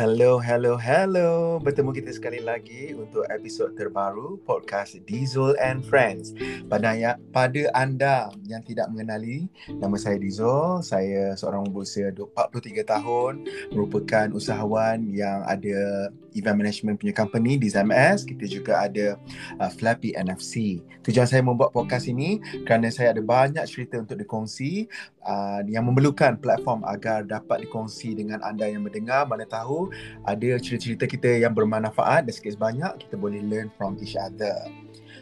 Hello, hello, hello. Bertemu kita sekali lagi untuk episod terbaru podcast Diesel and Friends. Pada, ya, pada anda yang tidak mengenali, nama saya Diesel. Saya seorang berusia 43 tahun, merupakan usahawan yang ada event management punya company di ZMS. Kita juga ada uh, Flappy NFC. Tujuan saya membuat podcast ini kerana saya ada banyak cerita untuk dikongsi uh, yang memerlukan platform agar dapat dikongsi dengan anda yang mendengar. Mana tahu ada cerita-cerita kita yang bermanfaat dan sikit sebanyak kita boleh learn from each other.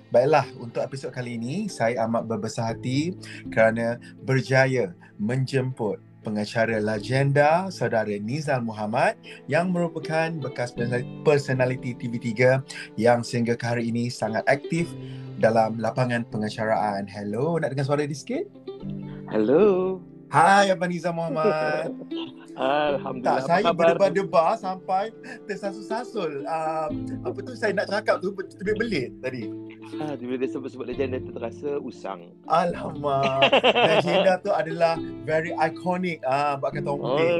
Baiklah, untuk episod kali ini saya amat berbesar hati kerana berjaya menjemput pengacara legenda saudara Nizal Muhammad yang merupakan bekas personality TV3 yang sehingga ke hari ini sangat aktif dalam lapangan pengacaraan. Hello, nak dengar suara dia sikit? Hello. Hai Abang Nizam Muhammad. Alhamdulillah. Tak, saya berdebar-debar sampai tersasul-sasul. Uh, apa tu saya nak cakap tu lebih belit tadi. Ah, bila dia sebut-sebut legenda tu terasa usang. Alamak. legenda tu adalah very iconic ah buat kata orang putih.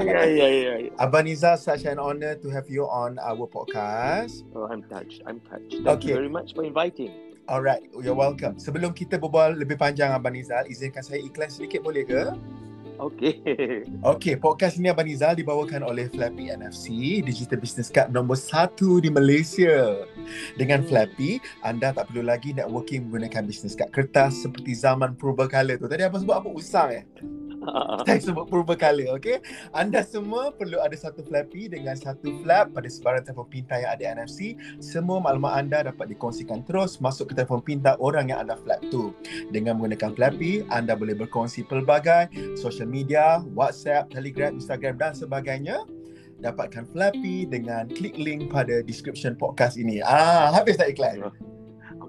Ya, ya, ya. Abang Niza, such an honor to have you on our podcast. Oh, I'm touched. I'm touched. Thank okay. you very much for inviting. Alright, you're welcome. Sebelum kita berbual lebih panjang Abang Nizal, izinkan saya iklan sedikit boleh ke? Okey. Okey, podcast ini Abang Nizal dibawakan oleh Flappy NFC, digital business card nombor satu di Malaysia. Dengan hmm. Flappy, anda tak perlu lagi networking menggunakan business card kertas seperti zaman purba kala tu. Tadi Abang sebut apa? Usang eh? Saya sebut purba kala, okey? Anda semua perlu ada satu Flappy dengan satu flap pada sebarang telefon pintar yang ada NFC. Semua maklumat anda dapat dikongsikan terus masuk ke telefon pintar orang yang ada flap tu. Dengan menggunakan Flappy, anda boleh berkongsi pelbagai social media, WhatsApp, Telegram, Instagram dan sebagainya. Dapatkan Flappy dengan klik link pada description podcast ini. Ah, habis tak iklan?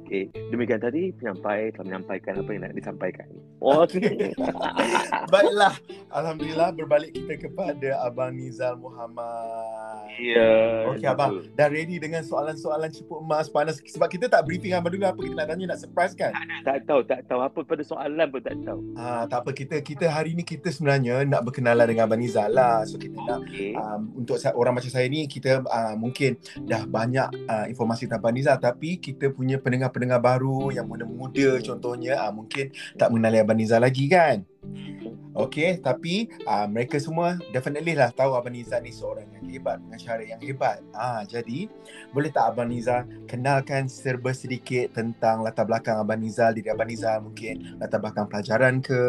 Okey, demikian tadi penyampai telah menyampaikan apa yang nak disampaikan. Oh, okay. Baiklah, alhamdulillah berbalik kita kepada Abang Nizal Muhammad. Yeah, Okey abang, dah ready dengan soalan-soalan cepuk emas panas sebab kita tak briefing abang dulu apa kita nak tanya nak surprise kan? Tak, tak tahu, tak tahu apa pada soalan pun tak tahu. Ah, tak apa kita kita hari ni kita sebenarnya nak berkenalan dengan Abang Nizal lah. So kita nak okay. um, untuk orang macam saya ni kita uh, mungkin dah banyak uh, informasi tentang Abang Nizal tapi kita punya pendengar pendengar baru yang muda-muda contohnya uh, mungkin tak mengenali Abang Nizal lagi kan. Okay, tapi uh, mereka semua definitely lah tahu Abang Nizal ni seorang yang hebat, pengacara yang hebat. Ah, jadi boleh tak Abang Nizal kenalkan serba sedikit tentang latar belakang Abang Nizal, diri Abang Nizal mungkin latar belakang pelajaran ke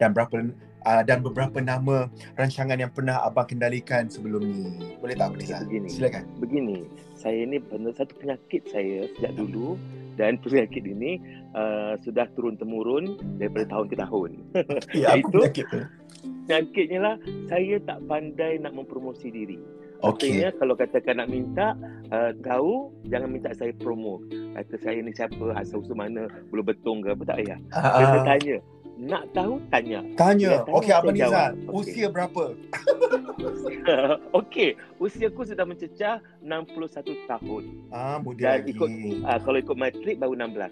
dan berapa uh, dan beberapa nama rancangan yang pernah Abang kendalikan sebelum ni. Boleh tak Abang Nizal? Begini. Silakan. Begini, saya ni satu penyakit saya sejak dulu dan penyakit ini uh, sudah turun temurun daripada tahun ke tahun. Ya, itu Penyakitnya lah saya tak pandai nak mempromosi diri. Okay. Artinya kalau katakan nak minta uh, tahu jangan minta saya promo. Kata saya ni siapa asal usul mana belum betul ke apa tak payah. Uh, Kena tanya. Nak tahu tanya. Tanya. Okey apa Nizal? Okay. Usia berapa? Okey, usia aku sudah mencecah 61 tahun. Ah, muda lagi. Ikut, uh, kalau ikut matrik baru 16.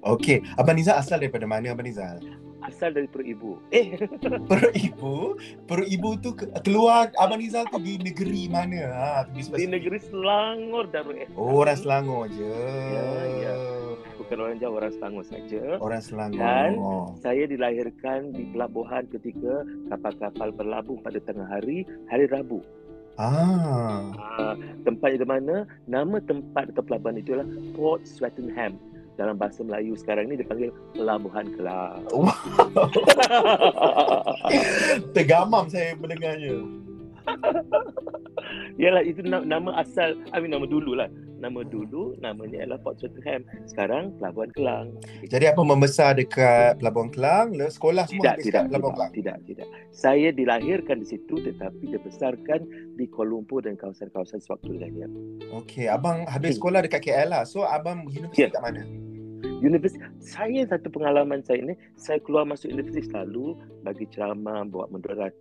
Okey, Abang Nizal asal daripada mana Abang Nizal? Asal dari perut ibu. Eh, perut ibu? Perut ibu tu keluar Abang Nizal tu di negeri mana? Ha, di negeri Selangor Darul Ihsan. Oh, orang Selangor je. Ya, ya. Bukan orang Jawa, orang Selangor saja. Orang Selangor. Dan saya dilahirkan di pelabuhan ketika kapal-kapal berlabuh pada tengah hari, hari Rabu. Ah. Uh, tempat di mana nama tempat atau pelabuhan itu adalah Port Swettenham dalam bahasa Melayu sekarang ni dipanggil Pelabuhan Kelang. Wow. Tergamam saya mendengarnya. Yalah itu nama asal, I mean nama dulu lah. Nama dulu namanya adalah Port Swettenham. Sekarang Pelabuhan Kelang. Jadi apa membesar dekat Pelabuhan Kelang? Sekolah semua tidak, tidak, Pelabuhan tidak, Kelang? Tidak, tidak. Saya dilahirkan di situ tetapi dibesarkan di Kuala Lumpur dan kawasan-kawasan sewaktu lainnya. Okey, abang habis hmm. sekolah dekat KL lah. So abang universiti yeah. kat mana? Universiti saya satu pengalaman saya ni saya keluar masuk universiti selalu bagi ceramah buat moderat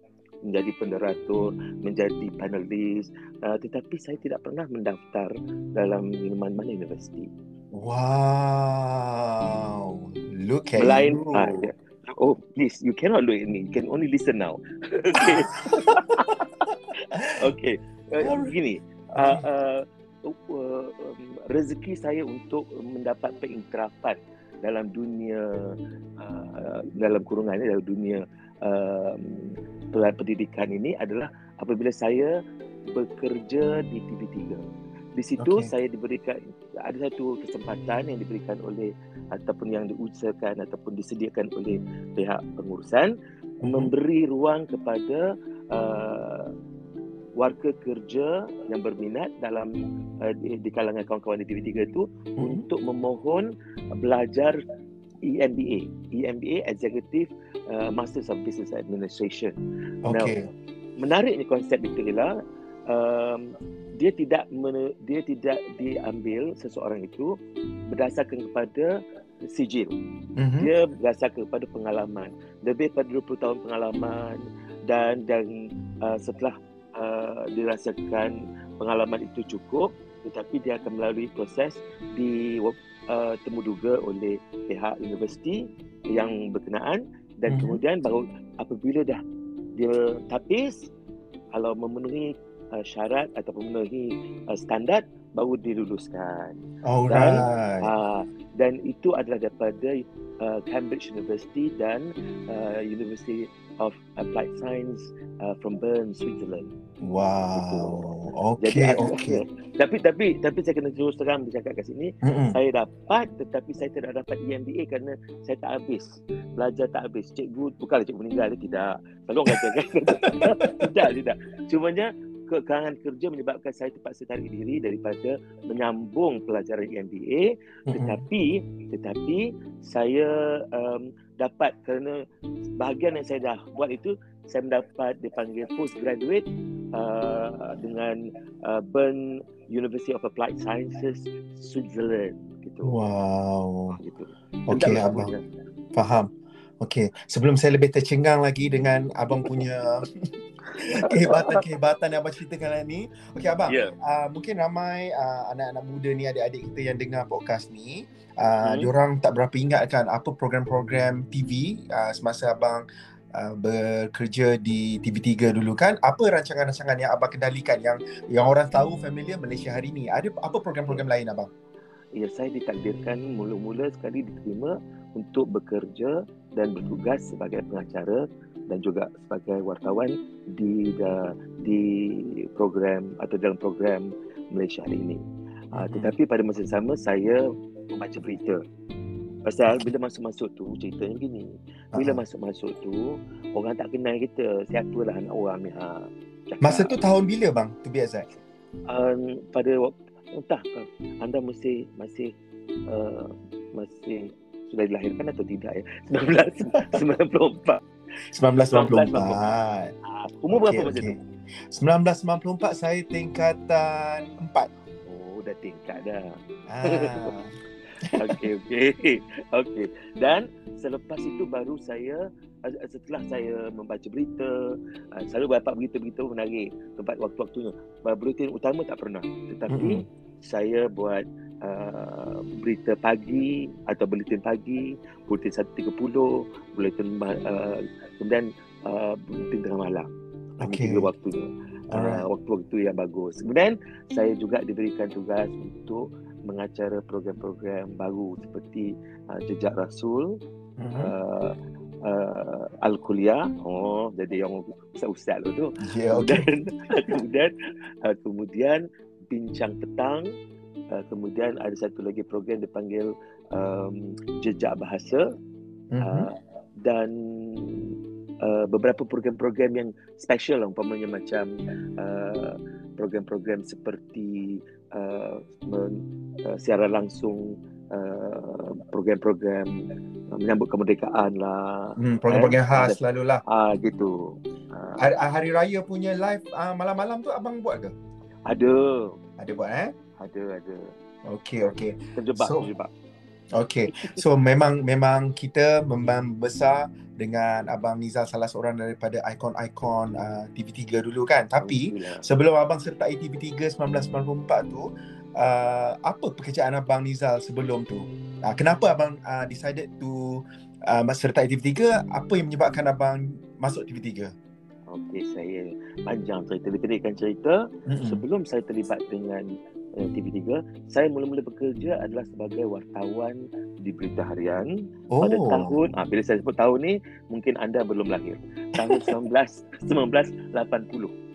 menjadi penderatur menjadi panelis. Uh, tetapi saya tidak pernah mendaftar dalam mana-mana universiti. Wow. Look at Melain, you. uh, oh please you cannot look at me. You can only listen now. Okay. Okey. Uh, begini. Uh, uh, uh, um, rezeki saya untuk mendapat pengiktirafan dalam dunia uh, dalam kurungan dalam dunia uh, pendidikan ini adalah apabila saya bekerja di TV3. Di situ okay. saya diberikan ada satu kesempatan yang diberikan oleh ataupun yang diusahakan ataupun disediakan oleh pihak pengurusan mm-hmm. memberi ruang kepada uh, warga kerja yang berminat dalam uh, di, di kalangan kawan-kawan di TV3 itu mm-hmm. untuk memohon belajar EMBA, EMBA Executive uh, Masters of Business Administration. Okay. Now, menariknya konsep itu ialah um, dia tidak men, dia tidak diambil seseorang itu berdasarkan kepada sijil. Mm-hmm. Dia berdasarkan kepada pengalaman. Lebih pada 20 tahun pengalaman dan dan uh, setelah uh, dirasakan pengalaman itu cukup tetapi dia akan melalui proses di uh, temuduga oleh pihak universiti yang berkenaan dan mm-hmm. kemudian baru apabila dah dia tapis kalau memenuhi uh, syarat atau memenuhi uh, standard baru diluluskan. Alright. Dan, uh, dan itu adalah daripada uh, Cambridge University dan uh, University of Applied Science uh, from Bern, Switzerland. Wow. Okay, okay. Tapi tapi tapi saya kena terus terang bercakap kat sini, mm-hmm. saya dapat tetapi saya tidak dapat EMBA kerana saya tak habis. Belajar tak habis. Cikgu bukanlah cikgu meninggal tidak. Selalu orang kata kan. tidak, tidak. Cumanya kekurangan kerja menyebabkan saya terpaksa tarik diri daripada menyambung pelajaran MBA tetapi tetapi saya um, dapat kerana bahagian yang saya dah buat itu saya mendapat dipanggil postgraduate uh, dengan uh, Bern University of Applied Sciences Switzerland gitu. Wow. Gitu. Okey abang. Faham. Okey, sebelum saya lebih tercengang lagi dengan abang punya kehebatan-kehebatan yang abang ceritakan ni. Okey abang, yeah. uh, mungkin ramai uh, anak-anak muda ni, adik-adik kita yang dengar podcast ni, uh, hmm. diorang tak berapa ingat kan apa program-program TV uh, semasa abang uh, bekerja di TV3 dulu kan. Apa rancangan-rancangan yang abang kendalikan yang yang orang tahu familiar Malaysia hari ni? Ada apa program-program lain abang? Ya, saya ditakdirkan mula-mula sekali diterima untuk bekerja dan bertugas sebagai pengacara dan juga sebagai wartawan di di program atau dalam program Malaysia hari ini. Uh, tetapi pada masa sama saya membaca berita. Pasal bila masuk-masuk tu ceritanya begini. Bila uh-huh. masuk-masuk tu orang tak kenal kita. Siapalah anak orang ni ha. Masa tu tahun bila bang? To be exact. Um, pada waktu entah anda masih masih uh, masih sudah dilahirkan atau tidak ya 1994 1994 ah, umur berapa masa okay. tu 1994 saya tingkatan 4 oh dah tingkat dah ah. Okey okey. Okey. Dan selepas itu baru saya setelah saya membaca berita, selalu dapat berita-berita menarik tempat waktu-waktunya. Berita utama tak pernah. Tetapi mm-hmm. saya buat uh, berita pagi atau buletin pagi, buletin 1.30, buletin uh, kemudian uh, buletin tengah malam. Okay. Tiga waktunya. Uh, waktu-waktu yang bagus. Kemudian saya juga diberikan tugas untuk mengacara program-program baru seperti uh, Jejak Rasul, uh-huh. uh, uh, Al-Kuliah. Oh, jadi yang ustaz-ustaz tu. Yeah, okay. Dan kemudian uh, kemudian bincang petang uh, kemudian ada satu lagi program dipanggil um, jejak bahasa mm-hmm. uh, dan uh, beberapa program-program yang special lah, umpamanya macam uh, program-program seperti uh, men, uh, siaran langsung uh, program-program uh, menyambut kemerdekaan lah. Hmm, program-program eh, khas selalu lah ah uh, gitu. Uh, hari, hari raya punya live uh, malam-malam tu abang buat ke? Ada. Ada buat eh? Ada, ada. Okey, okey. Terjebak, so, terjebak. Okey. So memang memang kita membesar dengan Abang Nizal salah seorang daripada ikon-ikon uh, TV3 dulu kan. Tapi sebelum Abang sertai TV3 1994 tu, uh, apa pekerjaan Abang Nizal sebelum tu? Uh, kenapa Abang uh, decided to uh, sertai TV3? Apa yang menyebabkan Abang masuk TV3? Okey, saya panjang cerita. Dipendekkan cerita, Mm-mm. sebelum saya terlibat dengan uh, TV3, saya mula-mula bekerja adalah sebagai wartawan di berita harian Oh. pada tahun, ah, bila saya sebut tahun ni, mungkin anda belum lahir. Tahun 19, 1980.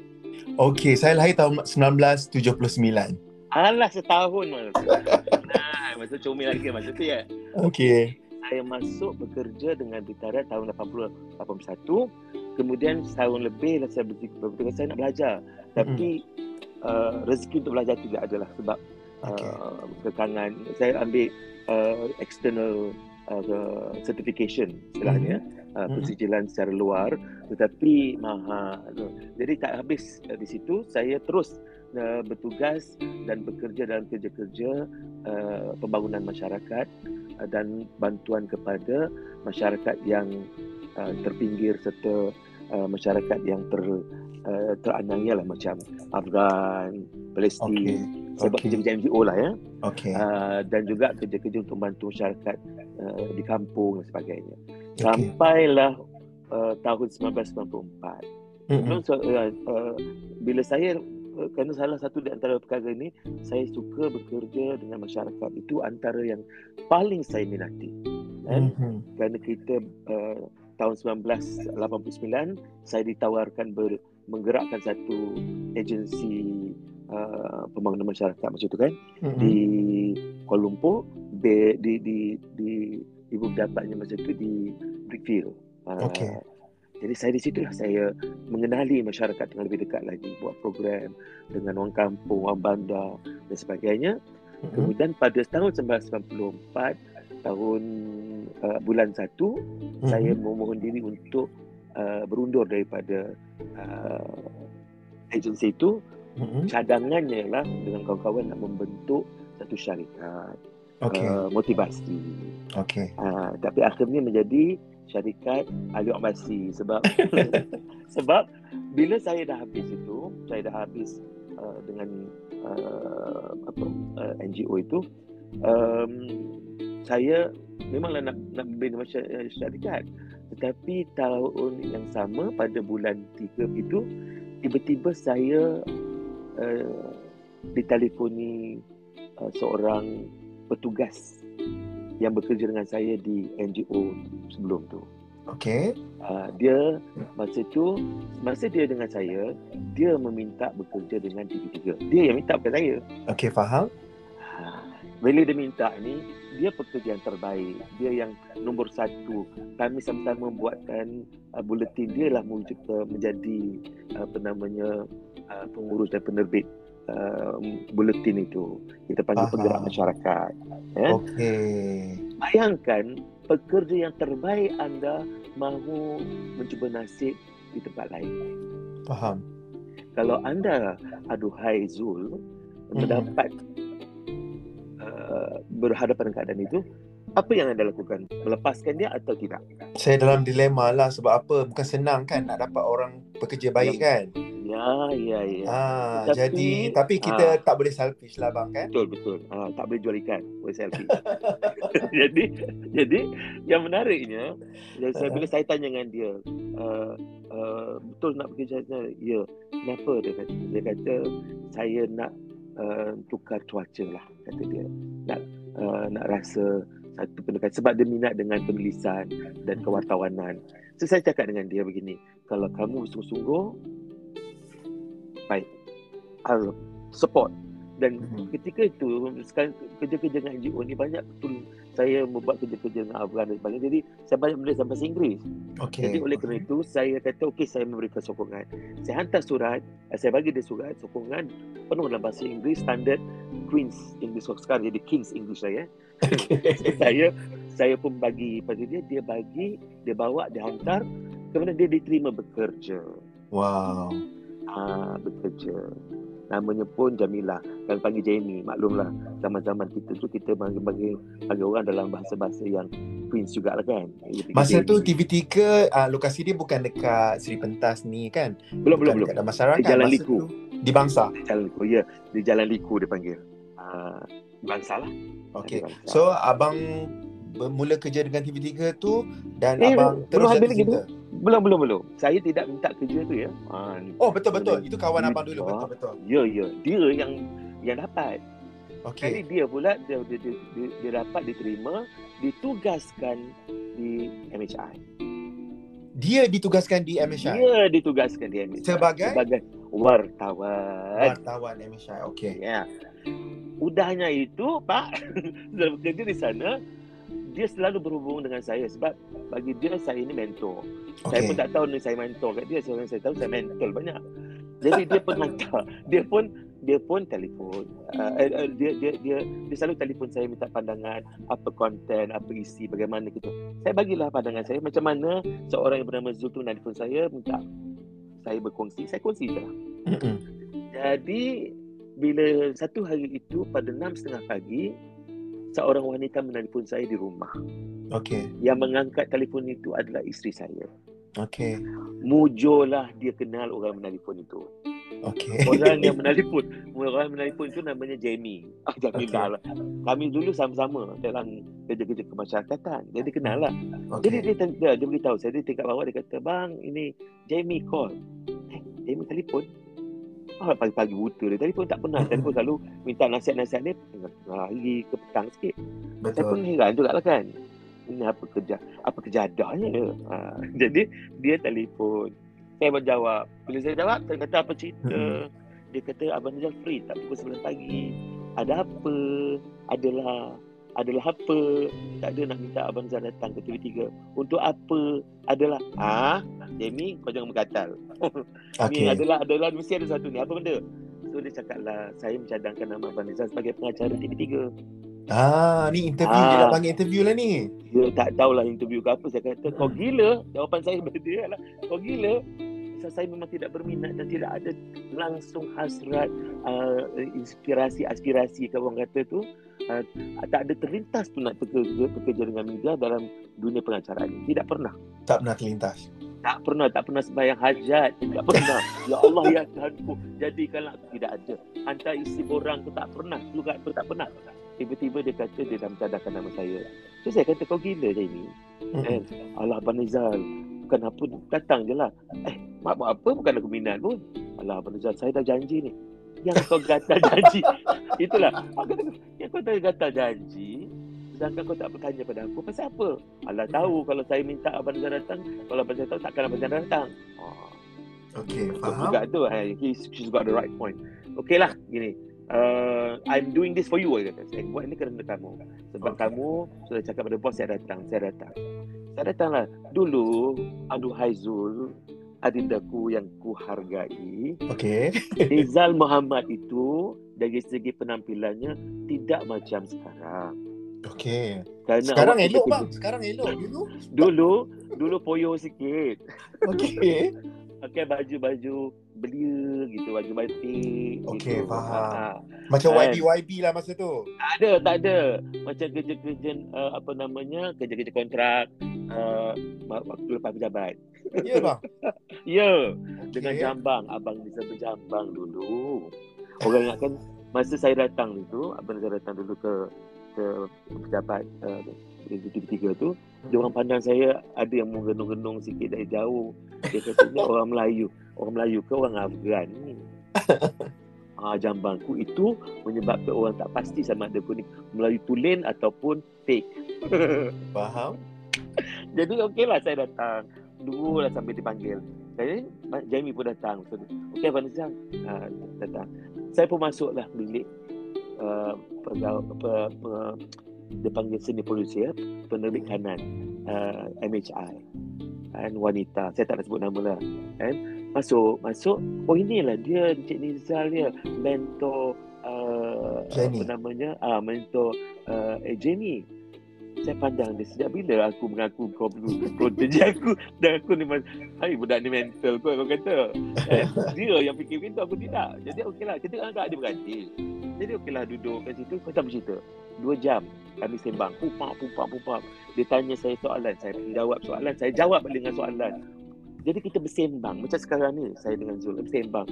Okey, saya lahir tahun 1979. Alah setahun masa. Nah, masa comel lagi masa tu ya. Okey. Saya masuk bekerja dengan Berita Harian tahun 80 81. Kemudian setahun lebih lah saya bertugas saya nak belajar. Tapi uh, rezeki untuk belajar tidak adalah sebab Okey. uh, kekangan. Saya ambil uh, external uh, certification istilahnya. Uh, Mhm. persijilan secara luar tetapi mahal. Jadi tak habis uh, di situ saya terus uh, bertugas dan bekerja dalam kerja-kerja uh, pembangunan masyarakat uh, dan bantuan kepada masyarakat yang uh, terpinggir serta uh, masyarakat yang ter uh, teraniaya lah macam Afghan, Palestin. Okey. Saya buat Okey. kerja-kerja NGO lah ya. Okey. Uh, dan juga kerja-kerja untuk membantu masyarakat uh, di kampung dan sebagainya. Okey. Sampailah uh, tahun 1994. Mm-mm. Sebelum so, uh, uh, bila saya uh, kerana salah satu di antara perkara ini saya suka bekerja dengan masyarakat itu antara yang paling saya minati. Kan? Mhm. Kerana kita uh, tahun 1989 saya ditawarkan ber, menggerakkan satu agensi uh, pembangunan masyarakat macam tu kan Mm-mm. di Kuala Lumpur di di di, di ibu bapaknya masa itu di Brickfield. Uh, Okey. Jadi saya di situlah saya mengenali masyarakat dengan lebih dekat lagi, buat program dengan orang kampung, orang bandar dan sebagainya. Mhm. Kemudian pada tahun 1994 tahun uh, bulan 1 Mhm. saya memohon diri untuk uh, berundur daripada uh, agensi itu Mhm. cadangannya ialah dengan kawan-kawan nak membentuk satu syarikat Okey. uh, motivasi. Okey. Uh, tapi akhirnya menjadi syarikat Ali Akbasi sebab sebab bila saya dah habis itu, saya dah habis uh, dengan uh, apa uh, NGO itu, um, saya memanglah nak nak masy- uh, syarikat. Tetapi tahun yang sama pada bulan 3 itu tiba-tiba saya uh, ditelefoni uh, seorang petugas yang bekerja dengan saya di NGO sebelum tu. Okey. Uh, dia masa tu masa dia dengan saya dia meminta bekerja dengan TV3. Dia yang minta bukan saya. Okey, faham? Ha, bila dia minta ni dia pekerja yang terbaik. Dia yang nombor satu. Kami sama-sama membuatkan uh, buletin dia lah mewujud uh, menjadi uh, apa namanya uh, pengurus dan penerbit uh, buletin itu. Kita panggil Faham. penggerak masyarakat. Ya? Okey. Bayangkan pekerja yang terbaik anda mahu mencuba nasib di tempat lain. Faham. Kalau anda aduhai Zul Mhm. mendapat uh, berhadapan dengan keadaan itu, apa yang anda lakukan? Melepaskan dia atau tidak? Saya dalam dilema lah sebab apa? Bukan senang kan nak dapat orang pekerja baik kan? Ya, ya, ya. Ah, Tapi- jadi tapi kita ah. tak boleh selfish lah bang kan? Betul, betul. Ha, tak boleh jual ikan. Boleh selfie. jadi, jadi yang menariknya, ya, saya, bila saya tanya dengan dia, uh, uh, betul nak bekerja sana? Ya. Kenapa? Dia kata, dia kata saya nak uh, tukar cuaca lah, kata dia. Nak uh, nak rasa satu pendekatan. Sebab dia minat dengan penulisan dan kewartawanan. So, saya cakap dengan dia begini, kalau kamu sungguh-sungguh, baik. I'll support dan Mhm. ketika itu sekarang kerja-kerja dengan NGO ni banyak betul saya membuat kerja-kerja dengan Afghan dan sebagainya jadi saya banyak menulis dalam bahasa Inggeris Okey. jadi oleh kerana itu saya kata okey saya memberikan sokongan saya hantar surat eh, saya bagi dia surat sokongan penuh dalam bahasa Inggeris standard Queen's English sekarang jadi King's English saya saya saya pun bagi pada dia dia bagi dia bawa dia hantar kemudian dia diterima bekerja Wow. Ah, bekerja. Namanya pun Jamilah. Kalau panggil Jamie, maklumlah zaman-zaman kita tu kita panggil-panggil panggil orang dalam bahasa-bahasa yang Queens juga lah kan. Masa tu Jamie. TV3 uh, lokasi dia bukan dekat Seri Pentas ni kan? belum belum Bukan belum. Dekat Damansara Di kan? Jalan Masa Liku. tu Di Bangsa. Di Jalan Liku ya, di Jalan Liku dia panggil. Ah, bangsa lah. Bangsa. So abang bermula kerja dengan TV3 tu dan Eh, abang belum terus habis jatuh lagi tu. belum belum belum. Saya tidak minta kerja tu ya. Ha, ni. Oh betul betul. Itu kawan abang dulu betul betul. Ya ya, dia yang yang dapat. Jadi Okey. dia pula dia, dia, dia, dia, dia dapat diterima, ditugaskan di MHI. Dia ditugaskan di MSI. Dia ditugaskan di MHI Sebagai? sebagai wartawan. Wartawan MSI. Okey. Ya. Udahnya itu, Pak, dalam bekerja di sana, dia selalu berhubung dengan saya sebab bagi dia saya ini mentor. Saya pun tak tahu ni saya mentor kat dia, seorang saya tahu saya mentor banyak. Jadi dia pun hantar, dia pun dia pun telefon. Uh, uh, dia, dia dia dia selalu telefon saya minta pandangan apa konten, apa isi, bagaimana gitu. Saya bagilah pandangan saya macam mana seorang yang bernama Zul tu telefon saya minta saya berkongsi, saya kongsi je. Mm-mm. Jadi bila satu hari itu pada 6.30 pagi seorang wanita menelpon saya di rumah. Okey. Yang mengangkat telefon itu adalah isteri saya. Okey. Mujurlah dia kenal orang menelpon itu. Okey. Orang yang menelpon, orang menelpon itu namanya Jamie. Ah, Jamie okay. lah. Kami dulu sama-sama dalam kerja-kerja kemasyarakatan. Jadi kenal lah. Jadi Okey. dia, dia, dia beritahu saya, dia tingkat bawah, dia kata, Bang, ini Jamie call. Eh, Jamie telefon. Ah, pagi-pagi buta dia telefon tak pernah. Telefon selalu minta nasihat-nasihat dia tengah hari ke petang sikit. Saya pun Betul. heran juga lah kan. Ini apa kerja apa kejadiannya. Ha, jadi dia telefon. Saya menjawab. Bila saya jawab, saya kata apa cerita. Dia kata Abang Nizal free tak pukul 9 pagi. Ada apa? Adalah adalah apa? Tak ada nak minta Abang Nizal datang ke TV3. Untuk apa? Adalah ah, Jamie kau jangan bergatal. Okey. Ni adalah adalah mesti ada satu ni. Apa benda? So dia cakap lah saya mencadangkan nama Abang Nizal sebagai pengacara TV3. Ah, ni interview dia Ah. nak panggil interview lah ni. Dia tak tahulah interview ke apa. Saya kata, kau gila. Jawapan saya kepada dia adalah, kau gila. Saya memang tidak berminat dan tidak ada langsung hasrat, uh, inspirasi, aspirasi kalau orang kata tu. Uh, tak ada terlintas tu nak bekerja, bekerja dengan media dalam dunia pengacaraan ini. Tidak pernah. Tak pernah terlintas. Tak pernah, tak pernah sembahyang hajat. Tak pernah. ya Allah, ya Tuhanku. Jadikanlah aku tidak ada. Hantar isi borang tu tak pernah. Surat tu tak pernah. Tiba-tiba dia kata dia dah mencadangkan nama saya. So saya kata kau gila Jamie. Mm-mm. Eh, Alah Abang Nizal Bukan apa Datang je lah Eh mak buat apa Bukan aku minat pun Alah Abang Nizal Saya dah janji ni Yang kau gatal janji. Itulah. Aku kata Yang kau dah gatal janji Sedangkan kau tak bertanya pada aku Pasal apa? Alah tahu Kalau saya minta Abang Nizal datang Kalau Abang Nizal tahu Takkan Abang Nizal datang. Oh, Betul faham. juga tu eh, he's, She's got the right point. Okay lah Gini. Uh, I'm doing this for you Saya kata. Saya buat ni kerana kamu. Sebab Okay. kamu Sudah cakap pada bos Saya datang Saya datang. Saya datang lah. Dulu Aduhai Zul Adindaku yang ku hargai Okey. Rizal Muhammad itu Dari segi penampilannya Tidak macam sekarang Okey. Kerana Sekarang elok bang. Sekarang elok dulu. Dulu Dulu poyo sikit Okey. Pakai baju-baju belia gitu Baju batik Okey, gitu. faham. Ah, Macam Kan? YB YB lah masa tu. Tak ada, tak ada. Macam kerja-kerja uh, apa namanya, kerja-kerja kontrak uh, waktu lepas pejabat. Ya bang. Ya, dengan Okey. jambang. Abang bisa berjambang dulu. Orang ingatkan masa saya datang itu, abang saya datang dulu ke ke pejabat uh, di TV3 tu, dia orang pandang saya ada yang menggenung-genung sikit dari jauh. Dia kata ni orang Melayu. Orang Melayu ke orang Afgan ni? Ah, jambangku itu menyebabkan orang tak pasti sama ada aku ni Melayu tulen ataupun fake. Faham? Jadi okeylah saya datang. Dulu lah sampai dipanggil. Jadi Jamie pun datang. So, okey Abang Nizam uh, datang. Saya pun masuklah bilik uh, pegawai apa, apa, dia panggil seni producer penerbit kanan uh, MHI and wanita saya tak nak sebut nama lah kan masuk masuk oh inilah dia Encik Nizal dia mentor uh, Jenny. apa namanya ah mentor uh, eh, Jamie saya pandang dia sejak bila aku mengaku kau perlu protege aku? Dan aku ni hai budak ni mental kau kau kata. Eh, dia yang fikir begitu aku tidak. Jadi okeylah kita kan agak ada jadi okeylah duduk kat situ. Kau tak bercerita? Dua jam kami sembang. Pupak pupak pupak. Dia tanya saya soalan saya jawab soalan. Saya jawab balik dengan soalan jadi kita bersembang macam sekarang ni saya dengan Zul bersembang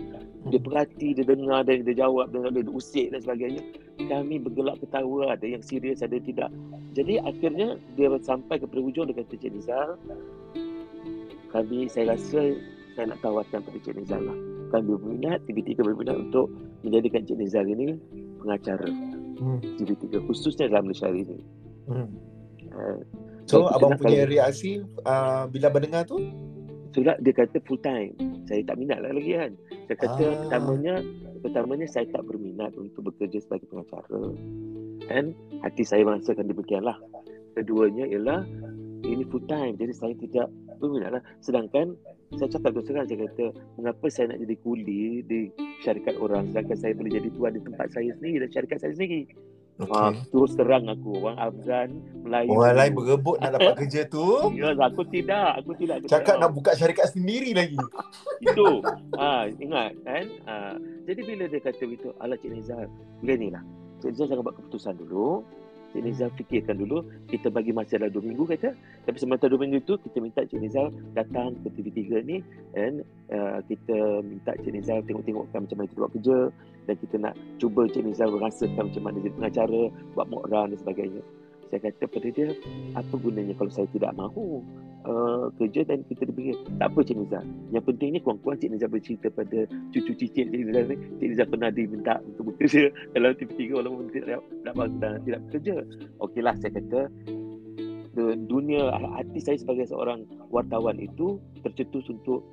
dia perhati dia dengar dan dia jawab dan dia usik dan sebagainya kami bergelak ketawa ada yang serius ada yang tidak jadi akhirnya dia sampai ke hujung dia kata Cik Nizal kami saya rasa saya nak tawarkan pada Cik Nizal lah. Kami berminat, TV3 berminat untuk menjadikan Cik Nizal ini pengacara Hmm. TV3 khususnya dalam Malaysia hari ini. Hmm. Uh, So Kita abang punya tahu. reaksi uh, bila mendengar tu? Itulah dia kata full time. Saya tak minat lah lagi kan. Saya kata Ah. pertamanya pertamanya saya tak berminat untuk bekerja sebagai pengacara. Dan hati saya merasakan demikianlah. Keduanya ialah ini full time. Jadi saya tidak berminat lah. Sedangkan saya cakap terus terang saya kata mengapa saya nak jadi kuli di syarikat orang sedangkan saya boleh jadi tuan di tempat saya sendiri dan syarikat saya sendiri. Okay. Ah, terus terang aku orang Afgan, Melayu. Orang lain berebut nak dapat kerja tu. Ya, aku tidak, aku tidak. Aku Cakap tak nak buka syarikat sendiri lagi. itu ha, ingat kan ha, jadi bila dia kata begitu ala Cik Nizar bila ni lah Cik Nizar jangan buat keputusan dulu Cik Nizar fikirkan dulu kita bagi masa dalam dua minggu kata. Tapi sementara dua minggu itu kita minta Cik Nizar datang ke TV3 ni dan uh, kita minta Cik Nizar tengok-tengokkan macam mana kita buat kerja dan kita nak cuba Cik Nizar merasakan macam mana jadi pengacara buat mock run dan sebagainya saya kata pada dia apa gunanya kalau saya tidak mahu uh, kerja dan kita diberi tak apa Cik Nizar yang pentingnya kurang-kurang Cik Nizar bercerita pada cucu cicit Cik Nizar ni Cik Nizar pernah diminta untuk bekerja dalam TV3 walaupun tidak tidak, tidak, tidak bekerja okeylah saya kata dunia hati saya sebagai seorang wartawan itu tercetus untuk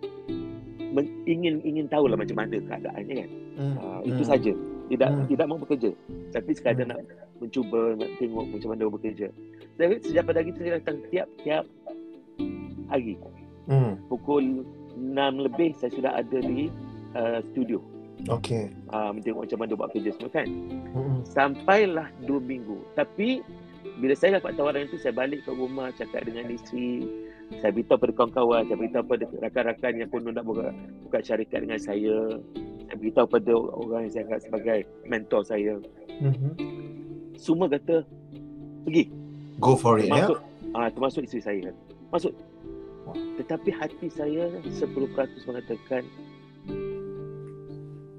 men, ingin ingin tahu lah macam mana keadaannya kan Hmm. uh, itu Hmm. saja tidak Hmm. tidak mau bekerja tapi sekadar Hmm. nak mencuba nak tengok macam mana bekerja jadi sejak pada hari itu saya datang tiap-tiap hari Hmm. pukul 6 lebih saya sudah ada di uh, studio Okay. uh, tengok macam mana buat kerja semua kan Hmm. sampailah 2 minggu tapi bila saya dapat tawaran itu saya balik ke rumah cakap dengan isteri saya beritahu pada kawan-kawan saya beritahu pada rakan-rakan yang konon nak buka, buka syarikat dengan saya saya beritahu pada orang yang saya anggap sebagai mentor saya Hmm. Semua kata pergi Go for it ya. termasuk ah termasuk isteri saya kata masuk tetapi hati saya 10% mengatakan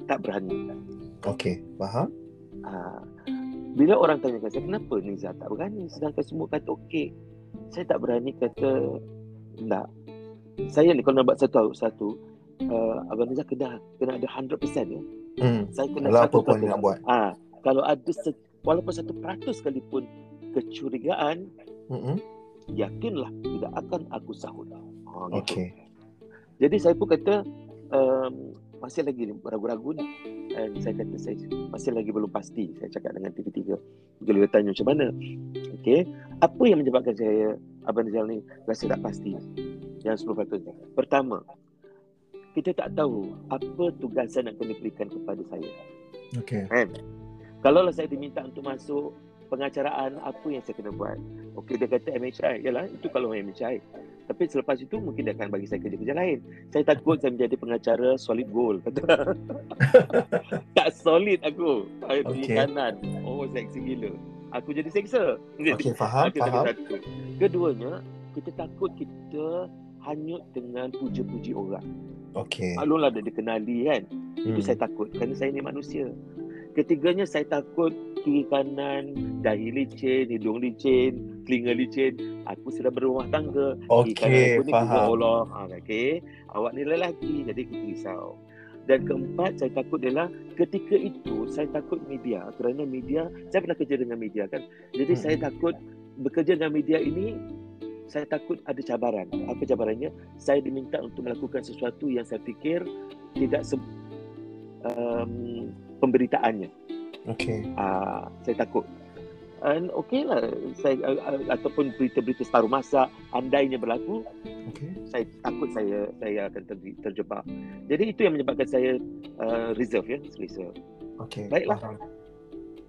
tak berani Okay. Faham? Ah, bila orang tanya saya kenapa Nizar tak berani sedangkan semua kata okey saya tak berani kata tak saya ni kalau nak buat satu satu uh, Abang Nizar kena kena ada 100% ya Hmm. saya kena Kalau apa pun 100%. nak buat. ah kalau ada se- walaupun satu peratus sekalipun kecurigaan Hmm. yakinlah tidak akan aku sahut ah, gitu. Okay. Jadi saya pun kata um, masih lagi ragu-ragu ni. Dan saya kata saya masih lagi belum pasti. Saya cakap dengan TV3. Bila dia tanya macam mana. Okey. Apa yang menyebabkan saya Abang Rizal ni rasa tak pasti? Yang 10% ni. Pertama, kita tak tahu apa tugasan yang kena berikan kepada saya. Okay. Kan? Kalau lah saya diminta untuk masuk pengacaraan, apa yang saya kena buat? Okey, dia kata MHI. Yalah, itu kalau MHI. Tapi selepas itu mungkin dia akan bagi saya kerja-kerja lain. Saya takut saya menjadi pengacara solid gold. Kata. tak solid aku. Di Okey. kanan. Oh, seksi gila. Aku jadi seksa. Okay, faham, Itu faham. satu. Keduanya, kita takut kita hanyut dengan puja-puji orang. Okay. Maklumlah dia dikenali kan. Itu Hmm. saya takut kerana saya ni manusia. Ketiganya saya takut kiri kanan, dahi licin, hidung licin, telinga licin. Aku sudah berumah tangga. Kiri kanan Okay, aku ni faham. Allah. Ha, okay. Awak ni lelaki jadi kita risau. Dan keempat saya takut adalah ketika itu saya takut media kerana media saya pernah kerja dengan media kan. Jadi Hmm. saya takut bekerja dengan media ini saya takut ada cabaran. Apa cabarannya? Saya diminta untuk melakukan sesuatu yang saya fikir tidak se- um, pemberitaannya. Okay. Uh, saya takut. And okay lah, saya, uh, uh, ataupun berita-berita separuh masa, andainya berlaku, Okay. saya takut saya saya akan ter, terjebak. Jadi itu yang menyebabkan saya uh, reserve ya, reserve. Okay. Baiklah. faham.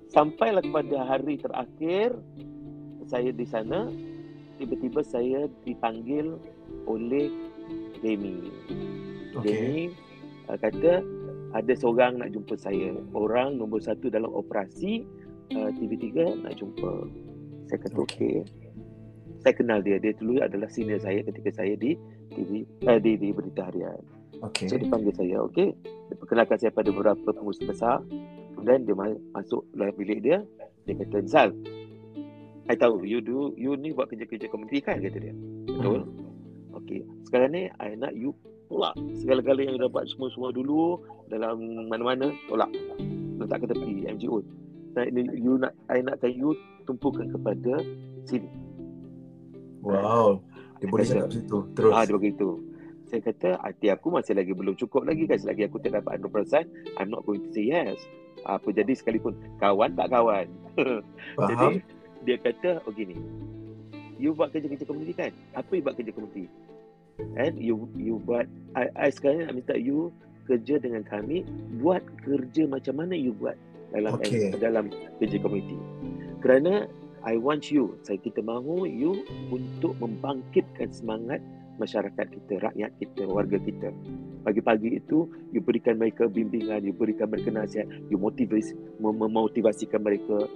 Sampailah kepada hari terakhir saya di sana, tiba-tiba saya dipanggil oleh Demi. Okay. Demi uh, kata ada seorang nak jumpa saya. Orang nombor satu dalam operasi uh, TV3 nak jumpa. Saya kata Okey. okey. Saya kenal dia. Dia dulu adalah senior saya ketika saya di TV uh, di, di berita harian. Okay. So dia panggil saya, okey. Dia perkenalkan saya pada beberapa pengusaha besar. Kemudian dia ma- masuk dalam bilik dia. Dia kata, Zal, I tahu you do, you ni buat kerja-kerja komuniti kan? Kata dia. Betul. okey sekarang ni I nak you tolak segala-gala yang you dapat semua-semua dulu dalam mana-mana tolak. Letak ke tepi MGO nah, you nak I nakkan you tumpukan kepada sini. Wow. Dia boleh cakap macam tu. Terus. ah dia begitu saya kata hati aku masih lagi belum cukup lagi kan selagi aku tak dapat 100% I'm not going to say yes. Apa jadi sekalipun. Kawan tak kawan. Jadi dia kata oh gini you buat kerja-kerja komuniti kan? Apa you buat kerja komuniti and you you buat I, I sekarang nak minta you kerja dengan kami buat kerja macam mana you buat dalam Okey. dalam kerja komuniti kerana I want you saya kita mahu you untuk membangkitkan semangat masyarakat kita rakyat kita warga kita pagi-pagi itu you berikan mereka bimbingan you berikan mereka nasihat you motivasi mem- memotivasikan mereka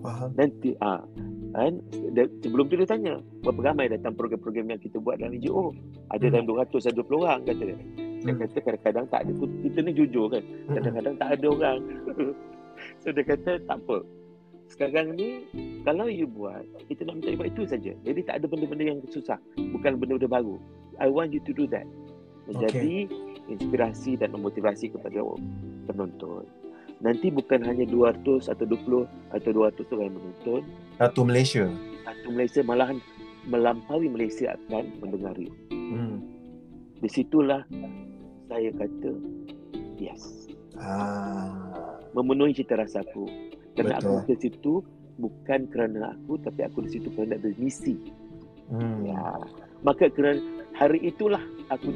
Faham. Nanti ah kan dia, sebelum tu dia tanya berapa ramai datang program-program yang kita buat dalam NGO ada Hmm. dalam 200 ada 20 orang kata dia. Saya Hmm. kata kadang-kadang tak ada. Kita ni jujur kan? Mm-mm. kadang-kadang tak ada orang. So dia kata tak apa. Sekarang ni kalau you buat kita nak minta you buat itu saja. Jadi tak ada benda-benda yang susah. Bukan benda-benda baru. I want you to do that. Menjadi inspirasi dan memotivasi kepada penonton. Nanti bukan hanya 200 atau 20 atau 200 orang yang menonton Satu Malaysia. satu Malaysia malahan melampaui Malaysia akan mendengari Hmm. di situlah saya kata yes Ah. memenuhi cita rasa aku. Kerana Betul. aku ke situ bukan kerana aku tapi aku di situ kerana ada misi. Hmm. Ya. Maka kerana hari itulah aku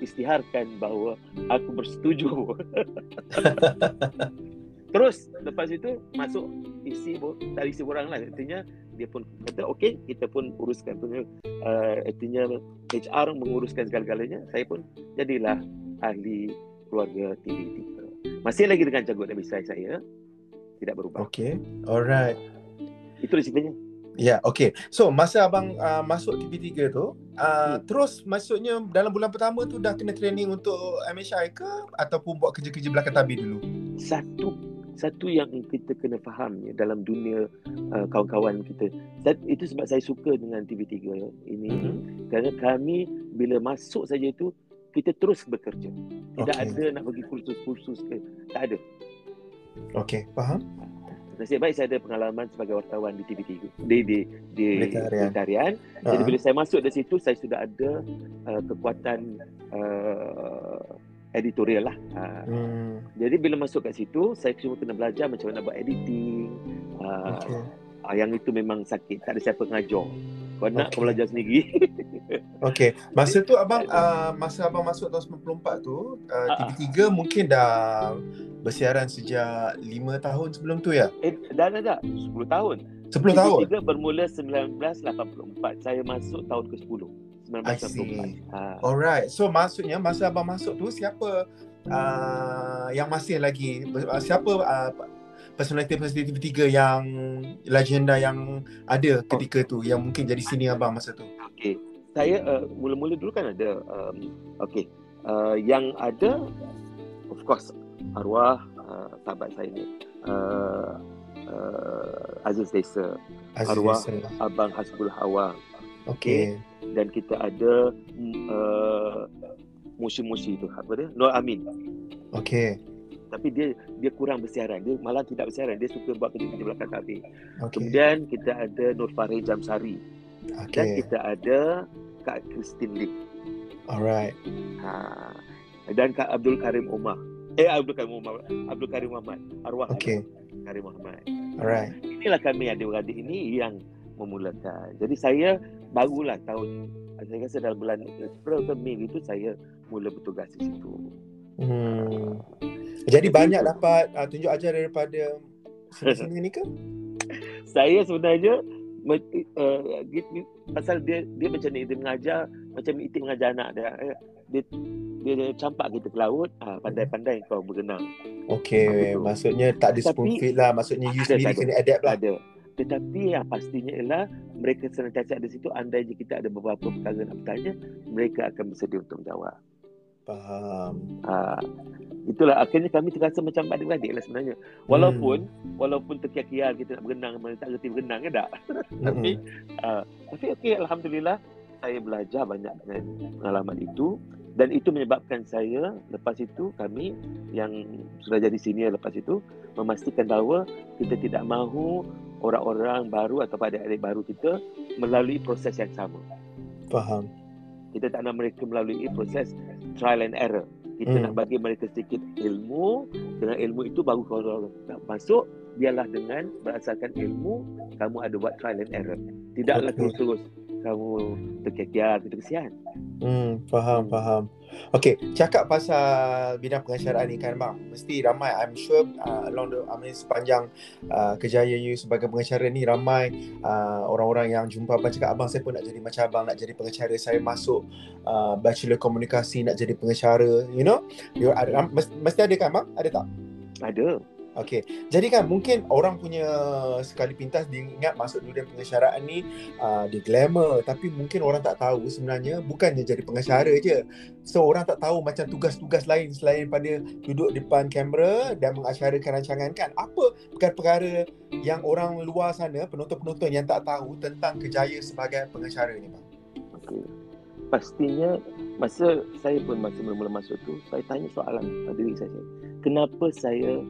istiharkan bahawa aku bersetuju. Terus lepas itu masuk isi tak isi orang lah artinya dia pun kata okey kita pun uruskan punya uh, artinya HR menguruskan segala-galanya saya pun jadilah ahli keluarga TV3 masih lagi dengan cagut Nabi saya saya tidak berubah Okay. Alright. itu resikonya Ya, yeah, okay. So, masa abang uh, masuk TV3 tu, uh, Hmm. terus maksudnya dalam bulan pertama tu dah kena training untuk MHI ke ataupun buat kerja-kerja belakang tabir dulu? satu satu yang kita kena faham ya, dalam dunia uh, kawan-kawan kita Dan itu sebab saya suka dengan TV3 ini Mhm. kerana kami bila masuk saja itu kita terus bekerja tidak Okey. ada nak pergi kursus-kursus ke tak ada Okay, faham? nasib baik saya ada pengalaman sebagai wartawan di TV3 di di di Harian. jadi Ah. bila saya masuk dari situ saya sudah ada uh, kekuatan uh, editorial lah uh, Hmm. Jadi bila masuk kat situ, saya cuma kena belajar macam mana buat editing. Uh, Okay. uh, yang itu memang sakit. Tak ada siapa ngajar. Kau nak Okey. kau belajar sendiri. Okay. Masa tu abang uh, masa abang masuk tahun 94 tu, uh, Ah, ah. TV3 mungkin dah bersiaran sejak 5 tahun sebelum tu ya? eh, dah dah dah. 10 tahun. 10 tahun. TV3 bermula 1984. Saya masuk tahun ke-10. 1994. Ha. Alright. So maksudnya masa abang masuk tu siapa uh, yang masih lagi uh, siapa uh, personality-personality TV3 yang legenda yang ada ketika tu yang mungkin jadi sini abang masa tu. Okey. Saya uh, mula-mula dulu kan ada um, okey. Uh, yang ada of course arwah uh, sahabat saya ni. Uh, uh, Aziz Desa, Aziz Arwah. Yasser. Abang Hasbul Hawang. Okay. Dan kita ada mm, uh, musi-musi tu apa dia Nur Amin Okay. tapi dia dia kurang bersiaran dia malah tidak bersiaran dia suka buat kerja-kerja belakang tabir Okay. kemudian kita ada Nur Farid Jamsari dan Okay. kita ada Kak Christine Lim Alright. ha. dan Kak Abdul Karim Omar eh Abdul Karim Omar Abdul Karim Muhammad arwah Okay. Karim Muhammad Alright. inilah kami adik-beradik ini yang memulakan jadi saya barulah tahun saya rasa dalam bulan April ke Mei itu saya mula bertugas di situ Hmm. Jadi banyak dapat uh, tunjuk ajar daripada sini-sini ni ke? saya sebenarnya uh, pasal dia dia macam ni dia mengajar macam itik mengajar anak dia Eh, dia dia, dia campak kita ke laut ah, pandai-pandai kau berenang Okay, Betul. maksudnya tak ada Tapi- spoon feed lah. Maksudnya you Ada, sendiri ada. kena adapt lah. ada tetapi yang pastinya ialah mereka senantiasa ada situ andai je kita ada beberapa perkara nak bertanya mereka akan bersedia untuk menjawab Faham. Ah, itulah akhirnya kami terasa macam adik-beradik lah sebenarnya. Walaupun walaupun terkial-kial kita nak berenang mana tak reti berenang ke tak. Tapi Mm-mm. ah, tapi okey alhamdulillah saya belajar banyak dengan pengalaman itu dan itu menyebabkan saya lepas itu kami yang sudah jadi senior lepas itu memastikan bahawa kita tidak mahu orang-orang baru atau adik-adik baru kita melalui proses yang sama. Faham. Kita tak nak mereka melalui proses trial and error. Kita Hmm. nak bagi mereka sedikit ilmu. Dengan ilmu itu baru kalau nak masuk, biarlah dengan berdasarkan ilmu, kamu ada buat trial and error. Tidaklah terus-terus kamu terkekiar, kita kesian. Hmm, faham, faham. Okay, cakap pasal bidang pengacaraan ni kan bang, mesti ramai, I'm sure uh, along the, I mean sepanjang uh, kejayaan you sebagai pengacara ni ramai uh, orang-orang yang jumpa abang cakap, abang saya pun nak jadi macam abang, nak jadi pengacara, saya masuk uh, bachelor komunikasi nak jadi pengacara, you know? You, ada, mesti, mesti ada kan bang? Ada tak? Ada. Okay, jadi kan mungkin orang punya sekali pintas dia ingat masuk dunia pengacaraan ni uh, dia glamour tapi mungkin orang tak tahu sebenarnya bukannya jadi pengacara je. So orang tak tahu macam tugas-tugas lain selain pada duduk depan kamera dan mengacarakan rancangan kan. Apa perkara-perkara yang orang luar sana, penonton-penonton yang tak tahu tentang kejaya sebagai pengacara ni bang? Okay. Pastinya masa saya pun masa mula-mula masuk tu, saya tanya soalan pada diri saya. Kenapa saya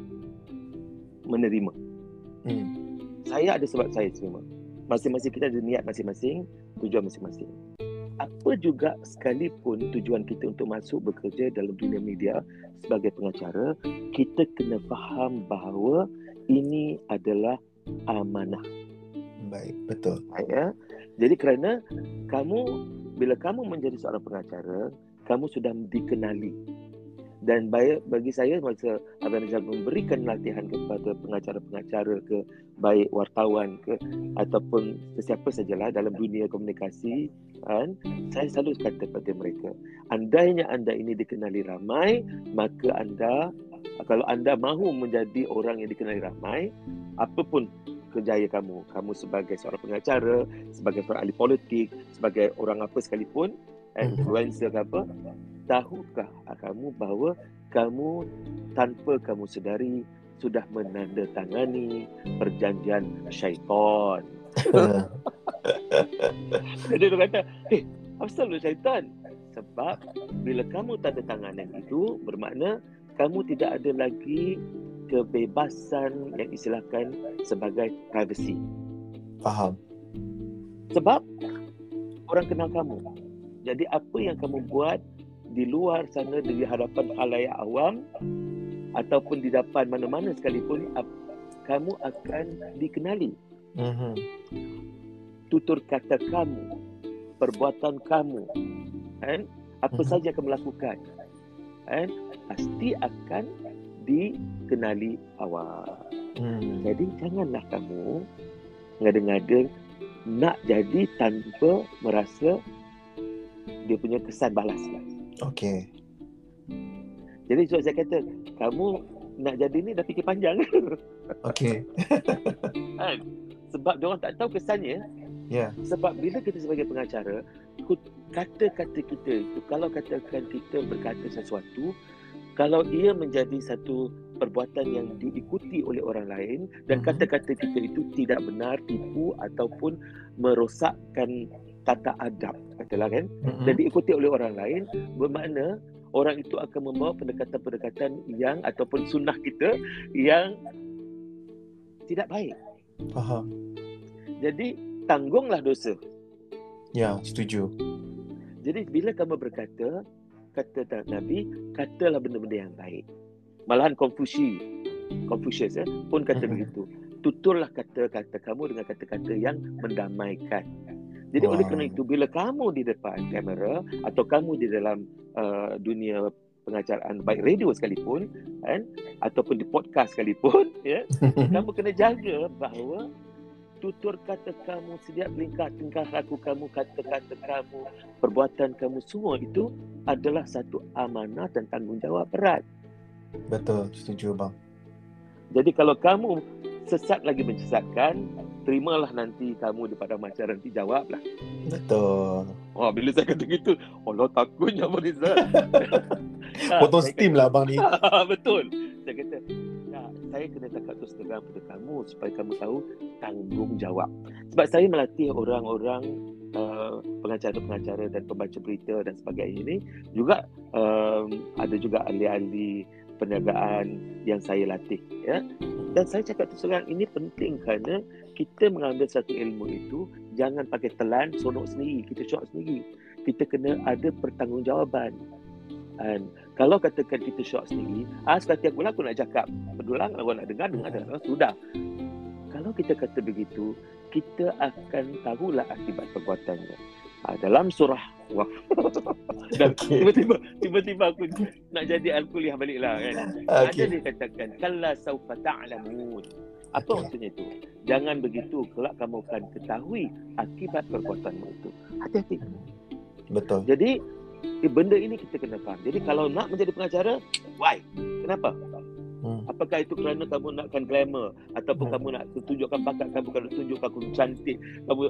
menerima? Hmm. Saya ada sebab saya terima. Masing-masing kita ada niat masing-masing, tujuan masing-masing. Apa juga sekalipun tujuan kita untuk masuk bekerja dalam dunia media sebagai pengacara, kita kena faham bahawa ini adalah amanah. Baik, betul. Ya. Jadi kerana kamu bila kamu menjadi seorang pengacara, kamu sudah dikenali. Dan bagi saya masa Abang Rizal memberikan latihan kepada pengacara-pengacara ke baik wartawan ke ataupun sesiapa sajalah dalam dunia komunikasi kan saya selalu kata kepada mereka andainya anda ini dikenali ramai maka anda kalau anda mahu menjadi orang yang dikenali ramai apapun kejaya kamu kamu sebagai seorang pengacara sebagai seorang ahli politik sebagai orang apa sekalipun Mhm. influencer ke apa tahukah kamu bahawa kamu tanpa kamu sedari sudah menandatangani perjanjian syaitan. Jadi dia kata, eh, apa lu syaitan? Sebab bila kamu tanda tangan itu, bermakna kamu tidak ada lagi kebebasan yang istilahkan sebagai privacy. Faham. Sebab orang kenal kamu. Jadi apa yang kamu buat di luar sana di hadapan khalayak awam ataupun di depan mana-mana sekalipun kamu akan dikenali. Mhm. Tutur kata kamu, perbuatan kamu, kan? Apa Mhm. saja kamu lakukan, kan? Pasti akan dikenali awam. Hmm. Jadi janganlah kamu ngada-ngada nak jadi tanpa merasa dia punya kesan balas. Okay. Jadi sebab saya kata kamu nak jadi ni dah fikir panjang Okay. kan? Sebab dia orang tak tahu kesannya. Ya. Sebab bila kita sebagai pengacara, kata-kata kita itu kalau katakan kita berkata sesuatu, kalau ia menjadi satu perbuatan yang diikuti oleh orang lain dan Mhm. kata-kata kita itu tidak benar, tipu ataupun merosakkan tata adab, katalah kan? Mhm. dan diikuti oleh orang lain bermakna orang itu akan membawa pendekatan-pendekatan yang ataupun sunnah kita yang tidak baik. Faham. Jadi tanggunglah dosa. Ya, setuju. Jadi bila kamu berkata kata tak Nabi, katalah benda-benda yang baik. Malahan Confucius, Confucius eh, pun kata begitu. Tuturlah kata-kata kamu dengan kata-kata yang mendamaikan. Jadi oleh Wow. kerana itu bila kamu di depan kamera atau kamu di dalam uh, dunia pengacaraan baik radio sekalipun kan ataupun di podcast sekalipun ya kamu kena jaga bahawa tutur kata kamu setiap lingkah tingkah laku kamu kata-kata kamu perbuatan kamu semua itu adalah satu amanah dan tanggungjawab berat Betul, setuju bang. jadi kalau kamu sesat lagi menyesatkan terimalah nanti kamu di padang mahsyar nanti jawablah Betul. Wah, bila saya kata gitu, Allah takutnya Abang Rizal. Potong steam lah abang ni. Betul. Saya kata, tak, saya kena cakap terus terang pada kamu supaya kamu tahu tanggungjawab. Sebab saya melatih orang-orang uh, pengacara-pengacara dan pembaca berita dan sebagainya ini juga um, ada juga ahli-ahli perniagaan yang saya latih ya. Dan saya cakap terus terang ini penting kerana kita mengambil satu ilmu itu jangan pakai telan sonok sendiri. Kita shot sendiri. Kita kena ada pertanggungjawaban. Dan kalau katakan kita shot sendiri ah sekali aku lah aku nak cakap berdulang kalau nak dengar dengar dah sudah. Kalau kita kata begitu kita akan tahulah akibat perbuatannya ha, dalam surah Wah. Dan okay. tiba-tiba tiba-tiba aku nak jadi al-kuliah baliklah kan. Okay. Ada dia katakan kalla saufa ta'lamun. Apa maksudnya itu? Jangan begitu kelak kamu akan ketahui akibat perbuatanmu itu. Hati-hati. Betul. Jadi benda ini kita kena faham. Jadi kalau nak menjadi pengacara, why? Kenapa? Hmm. Apakah itu kerana kamu nakkan glamour ataupun hmm. kamu nak tunjukkan bakat kamu kalau tunjukkan kamu cantik kamu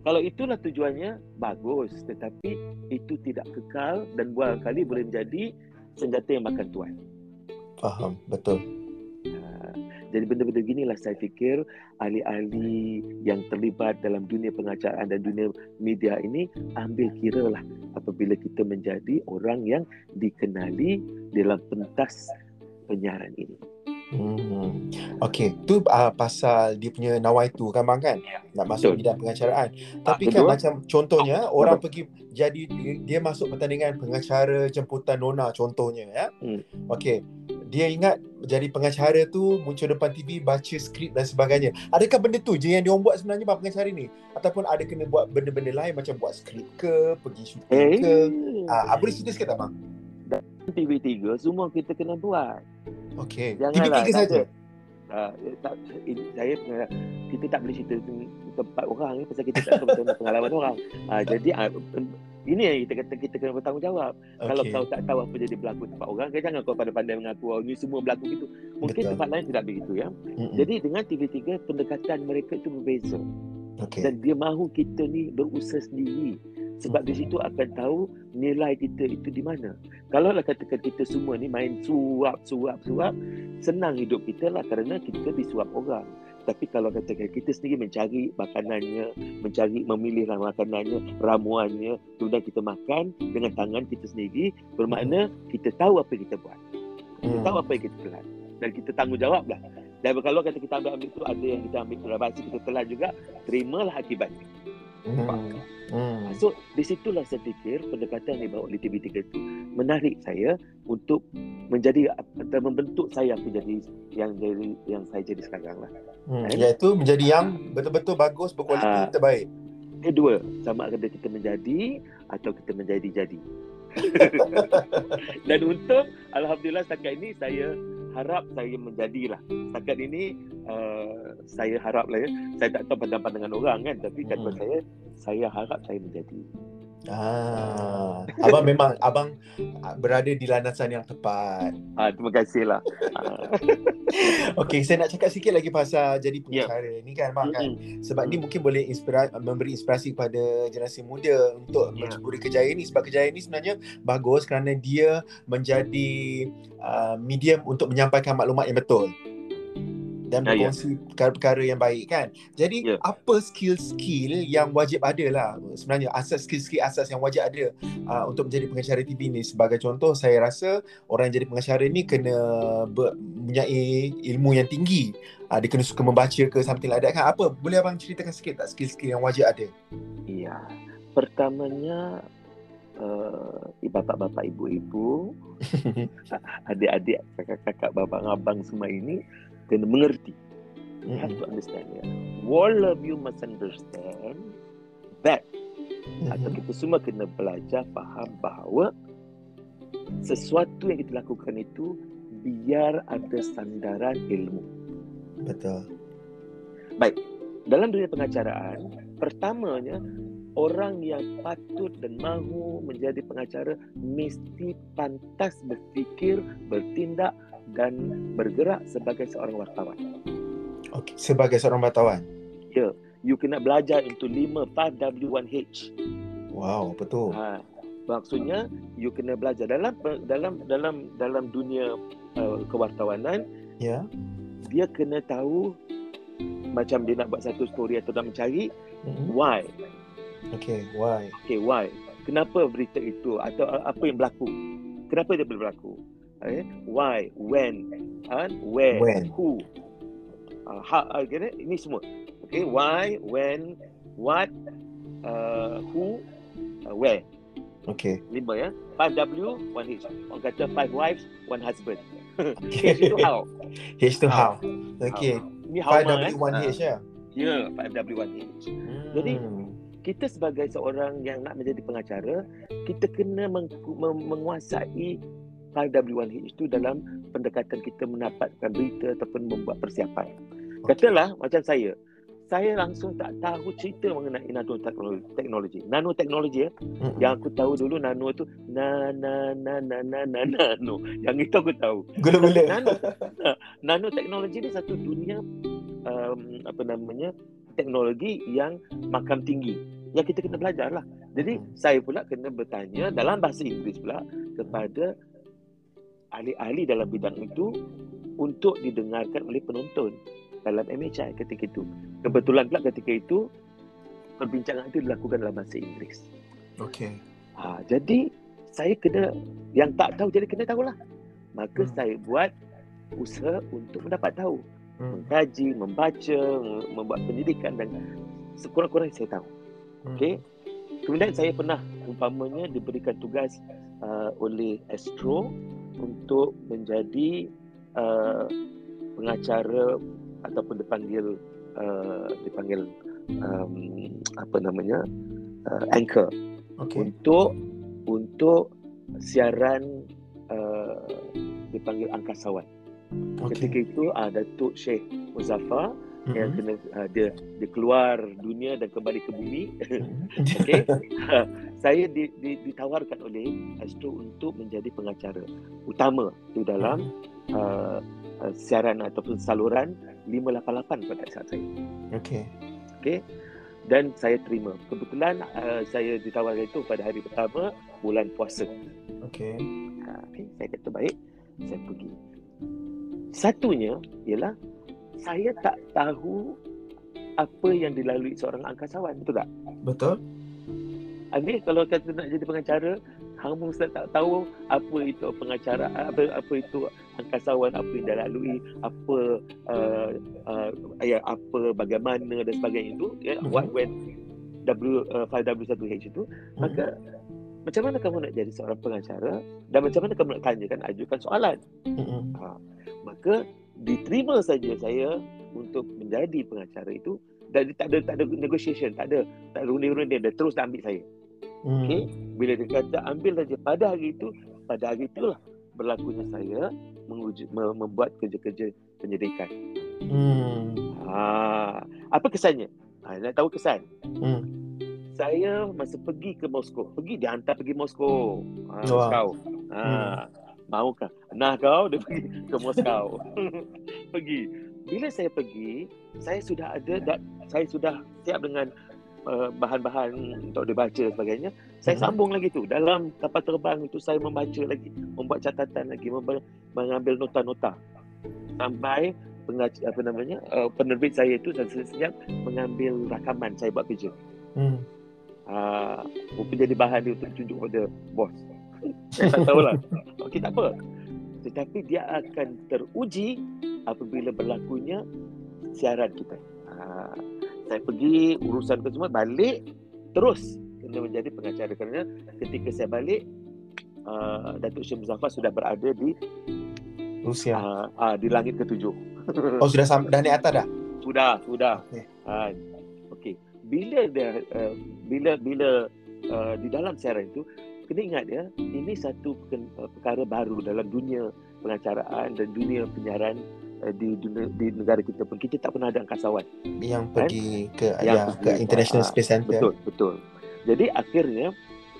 kalau itulah tujuannya bagus tetapi itu tidak kekal dan buang kali boleh menjadi senjata yang makan tuan. Faham, betul. Ha, jadi benda-benda ginilah saya fikir ahli-ahli yang terlibat dalam dunia pengacaraan dan dunia media ini ambil kira lah apabila kita menjadi orang yang dikenali dalam pentas penyiaran ini. Hmm. Okey, tu uh, pasal dia punya nawai tu kan bang kan? Ya. Nak masuk bidang pengacaraan. Ah, Tapi kan macam contohnya ah, orang pergi jadi dia, dia masuk pertandingan pengacara jemputan nona contohnya ya. Hmm. Okey. Dia ingat jadi pengacara tu muncul depan TV baca skrip dan sebagainya. Adakah benda tu je yang dia buat sebenarnya bang pengacara ni? Ataupun ada kena buat benda-benda lain macam buat skrip ke, pergi syuting ke? Ah, hey. uh, boleh cerita sikit tak bang? TV3 semua kita kena buat. Okey. TV3 saja. Uh, tak, saya kita tak boleh cerita tempat orang ni pasal kita tak tahu pengalaman orang. Uh, jadi uh, ini yang kita kata kita kena bertanggungjawab. Okay. Kalau kau tak tahu apa jadi berlaku tempat orang, kau jangan kau pandai-pandai mengaku oh, ini semua berlaku gitu. Mungkin Betul. tempat lain tidak begitu ya. Mm-mm. Jadi dengan TV3 pendekatan mereka itu berbeza. Okay. Dan dia mahu kita ni berusaha sendiri sebab di situ akan tahu nilai kita itu di mana. Kalau lah katakan kita semua ni main suap, suap, suap, senang hidup kita lah kerana kita disuap orang. Tapi kalau katakan kita sendiri mencari makanannya, mencari memilih makanannya, ramuannya, kemudian kita makan dengan tangan kita sendiri, bermakna kita tahu apa yang kita buat. Kita hmm. tahu apa yang kita telan. Dan kita tanggungjawab lah. Dan kalau kata kita ambil, ambil itu, ada yang kita ambil kerabasi, kita telan juga, terimalah akibatnya. Hmm. Hmm. So di situlah saya fikir pendekatan yang dibawa oleh TV3 itu menarik saya untuk menjadi atau membentuk saya menjadi yang jadi yang saya jadi sekarang lah. Hmm. Iaitu menjadi yang betul-betul bagus berkualiti ha. terbaik. Kedua, sama ada kita menjadi atau kita menjadi jadi. Dan untuk alhamdulillah setakat ini saya harap saya menjadilah. Setakat ini uh, saya harap lah ya. Saya tak tahu pandangan-pandangan orang kan. Tapi kata hmm. saya, saya harap saya menjadi. Ah, abang memang abang berada di landasan yang tepat. Ah, terima kasihlah. Okey, saya nak cakap sikit lagi pasal jadi pengacara yeah. ni kan, bang kan. Sebab mm-hmm. ni mungkin boleh inspira- memberi inspirasi kepada generasi muda untuk yeah. mencuburi kejayaan ni sebab kejayaan ni sebenarnya bagus kerana dia menjadi uh, medium untuk menyampaikan maklumat yang betul dan ya, ya. berkongsi yeah, perkara-perkara yang baik kan. Jadi yeah. apa skill-skill yang wajib ada lah sebenarnya asas skill-skill asas yang wajib ada uh, untuk menjadi pengacara TV ni sebagai contoh saya rasa orang yang jadi pengacara ni kena mempunyai ilmu yang tinggi. Uh, dia kena suka membaca ke something like that kan. Apa boleh abang ceritakan sikit tak skill-skill yang wajib ada? Iya. Pertamanya uh, bapak-bapak ibu-ibu adik-adik kakak-kakak babang-abang semua ini kena mengerti. You have to understand. Yeah. All of you must understand that. Mm-hmm. Atau kita semua kena belajar faham bahawa sesuatu yang kita lakukan itu biar ada sandaran ilmu. Betul. Baik. Dalam dunia pengacaraan, pertamanya orang yang patut dan mahu menjadi pengacara mesti pantas berfikir, bertindak dan bergerak sebagai seorang wartawan. Okey, sebagai seorang wartawan. Ya, yeah. you kena belajar into 5 5W1H. Wow, betul. Ha, maksudnya you kena belajar dalam dalam dalam dalam dunia uh, kewartawanan. Ya. Yeah. Dia kena tahu macam dia nak buat satu story atau nak mencari mm-hmm. why. Okay, why? Okay, why? Kenapa berita itu atau apa yang berlaku? Kenapa dia boleh berlaku? Okay. Why? When? And where? When. Who? Uh, how? Uh, kira, ini semua. Okay, why? When? What? Uh, who? Uh, where? Okay. Lima ya. 5W, 1H. Orang kata 5 wives, 1 husband. Okay. H itu how? H to How. how. Okay. Ini how 5W, mah, 1H ya? Ya, 5W, 1H. Jadi, Hmm. kita sebagai seorang yang nak menjadi pengacara, kita kena meng- menguasai 5W1H itu dalam pendekatan kita mendapatkan berita ataupun membuat persiapan. Katalah macam saya, saya langsung tak tahu cerita mengenai nanoteknologi. Teknologi. Nanoteknologi ya. Mm-mm. Yang aku tahu dulu nano tu na na na na na na nano. Yang itu aku tahu. Gula-gula. Nano nanoteknologi ni satu dunia um, apa namanya teknologi yang makam tinggi yang kita kena belajar lah. Jadi Hmm. saya pula kena bertanya dalam bahasa Inggeris pula kepada ahli-ahli dalam bidang itu untuk didengarkan oleh penonton dalam MHI ketika itu. Kebetulan pula ketika itu perbincangan itu dilakukan dalam bahasa Inggeris. Okay. Ha, jadi saya kena yang tak tahu jadi kena tahulah. Maka Hmm. saya buat usaha untuk mendapat tahu, Hmm. mengkaji, membaca, mem- membuat pendidikan dan sekurang-kurangnya saya tahu. Hmm. Okey. Kemudian saya pernah umpamanya diberikan tugas uh, oleh Astro untuk menjadi uh, pengacara ataupun dipanggil uh, dipanggil um, apa namanya uh, anchor Okay. untuk untuk siaran uh, dipanggil angkasawan. Ketika Okay. itu uh, Datuk Sheikh Muzaffar yang Mhm. kena uh, dia dia keluar dunia dan kembali ke bumi. Mhm. Okey. Saya di, di, ditawarkan oleh Astro untuk menjadi pengacara utama di dalam uh, uh, siaran ataupun saluran 588 pada saat saya. Okay. Dan saya terima. Kebetulan uh, saya ditawarkan itu pada hari pertama bulan puasa. Okay. Ha, okay, saya kata baik, saya pergi. Satunya ialah saya tak tahu apa yang dilalui seorang angkasawan, betul tak? Betul? Habis kalau kata nak jadi pengacara, hang pun ustaz tak tahu apa itu pengacara, apa apa itu angkasawan, apa yang dia lalui, apa uh, uh, ya apa bagaimana dan sebagainya itu, ya, Mhm. what when W uh, 5W1H itu, maka macam mana kamu nak jadi seorang pengacara dan macam mana kamu nak tanyakan ajukan soalan? Mhm. maka diterima saja saya untuk menjadi pengacara itu dan tak ada tak ada negotiation tak ada tak ada undi-undi dia terus nak ambil saya Hmm. okey? Bila dia kata ambil saja pada hari itu pada hari itulah berlakunya saya menguji, me- membuat kerja-kerja penyidikan Hmm. ha. Apa kesannya? Ha, nak tahu kesan? Hmm. saya masa pergi ke Moskow pergi dia hantar pergi Moskow. Ha. Moskow. Ha. Maukah? Nah kau dia pergi ke Moskow. Pergi. Bila saya pergi saya sudah ada da- saya sudah siap dengan uh, bahan-bahan untuk dibaca dan sebagainya saya Mhm. sambung lagi tu dalam kapal terbang itu saya membaca lagi membuat catatan lagi memba- mengambil nota-nota sampai apa namanya uh, penerbit saya itu saya siap mengambil rakaman saya buat kerja Hmm. Mungkin jadi bahan dia untuk tunjuk pada bos. Saya tak tahulah. Okey tak apa. Tetapi dia akan teruji apabila berlakunya siaran kita. Ah, saya pergi urusan ke semua balik terus kena menjadi pengacara kerana ketika saya balik uh, Datuk Syed Muzaffar sudah berada di Rusia. uh, uh, di langit ketujuh. Oh sudah sampai dah naik atas dah. Sudah, sudah. Okey. Ha, okey. Bila dia uh, bila bila uh, di dalam siaran itu kena ingat ya, ini satu uh, perkara baru dalam dunia pengacaraan dan dunia penyiaran uh, di dunia, di negara kita pun kita tak pernah ada angkasawan. Yang pergi ke Yang ya, pergi, ke International ah, Space Center. Betul, betul. Jadi akhirnya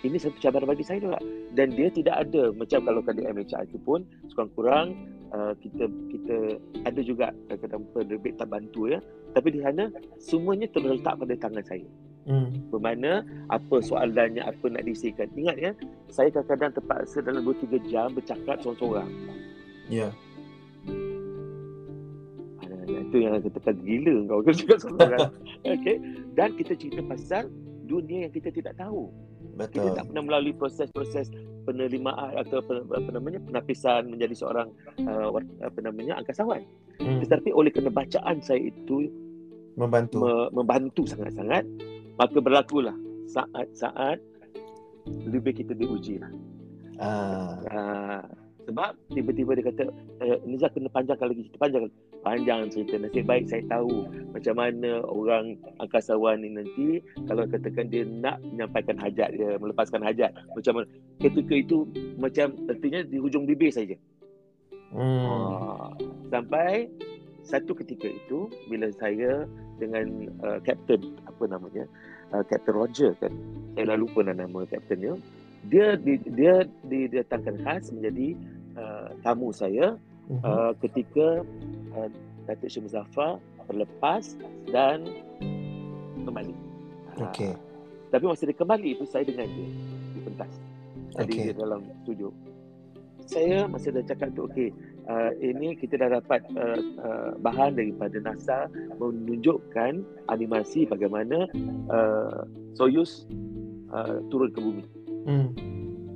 ini satu cabaran bagi saya juga dan dia tidak ada macam kalau kat MHR itu pun sekurang-kurang uh, kita kita ada juga kadang-kadang penerbit tak bantu ya tapi di sana semuanya terletak pada tangan saya Hmm. bermakna apa soalannya apa nak diisikan ingat ya saya kadang-kadang terpaksa dalam 2-3 jam bercakap seorang-seorang Ya. Ah, itu yang kita kata gila kau kau cakap seorang-seorang okey dan kita cerita pasal dunia yang kita tidak tahu. Betul. Kita tak pernah melalui proses-proses penerimaan atau apa, namanya penapisan menjadi seorang uh, apa namanya angkasawan. Hmm. Tetapi oleh kerana bacaan saya itu Membantu. me, membantu sangat-sangat, maka berlakulah saat-saat lebih kita diuji lah. Ah. Uh, sebab tiba-tiba dia kata Niza kena panjangkan lagi cerita panjang panjang cerita. Nasib baik saya tahu macam mana orang angkasawan ni nanti kalau katakan dia nak menyampaikan hajat dia melepaskan hajat macam mana? Ketika itu macam artinya di hujung bibir saja. Hmm. Ah, sampai satu ketika itu bila saya dengan uh, kapten apa namanya uh, Captain Roger kan saya dah lupa dah nama kaptennya dia di, dia didatangkan khas menjadi uh, tamu saya Mhm. uh, ketika uh, Datuk Syed Muzaffar berlepas dan kembali. Ah, Okey. tapi masa dia kembali itu saya dengan dia di pentas. Tadi Okey. dia dalam studio. Saya masa dah cakap tu okey uh, ini kita dah dapat uh, uh, bahan daripada NASA menunjukkan animasi bagaimana uh, Soyuz uh, turun ke bumi. Hmm.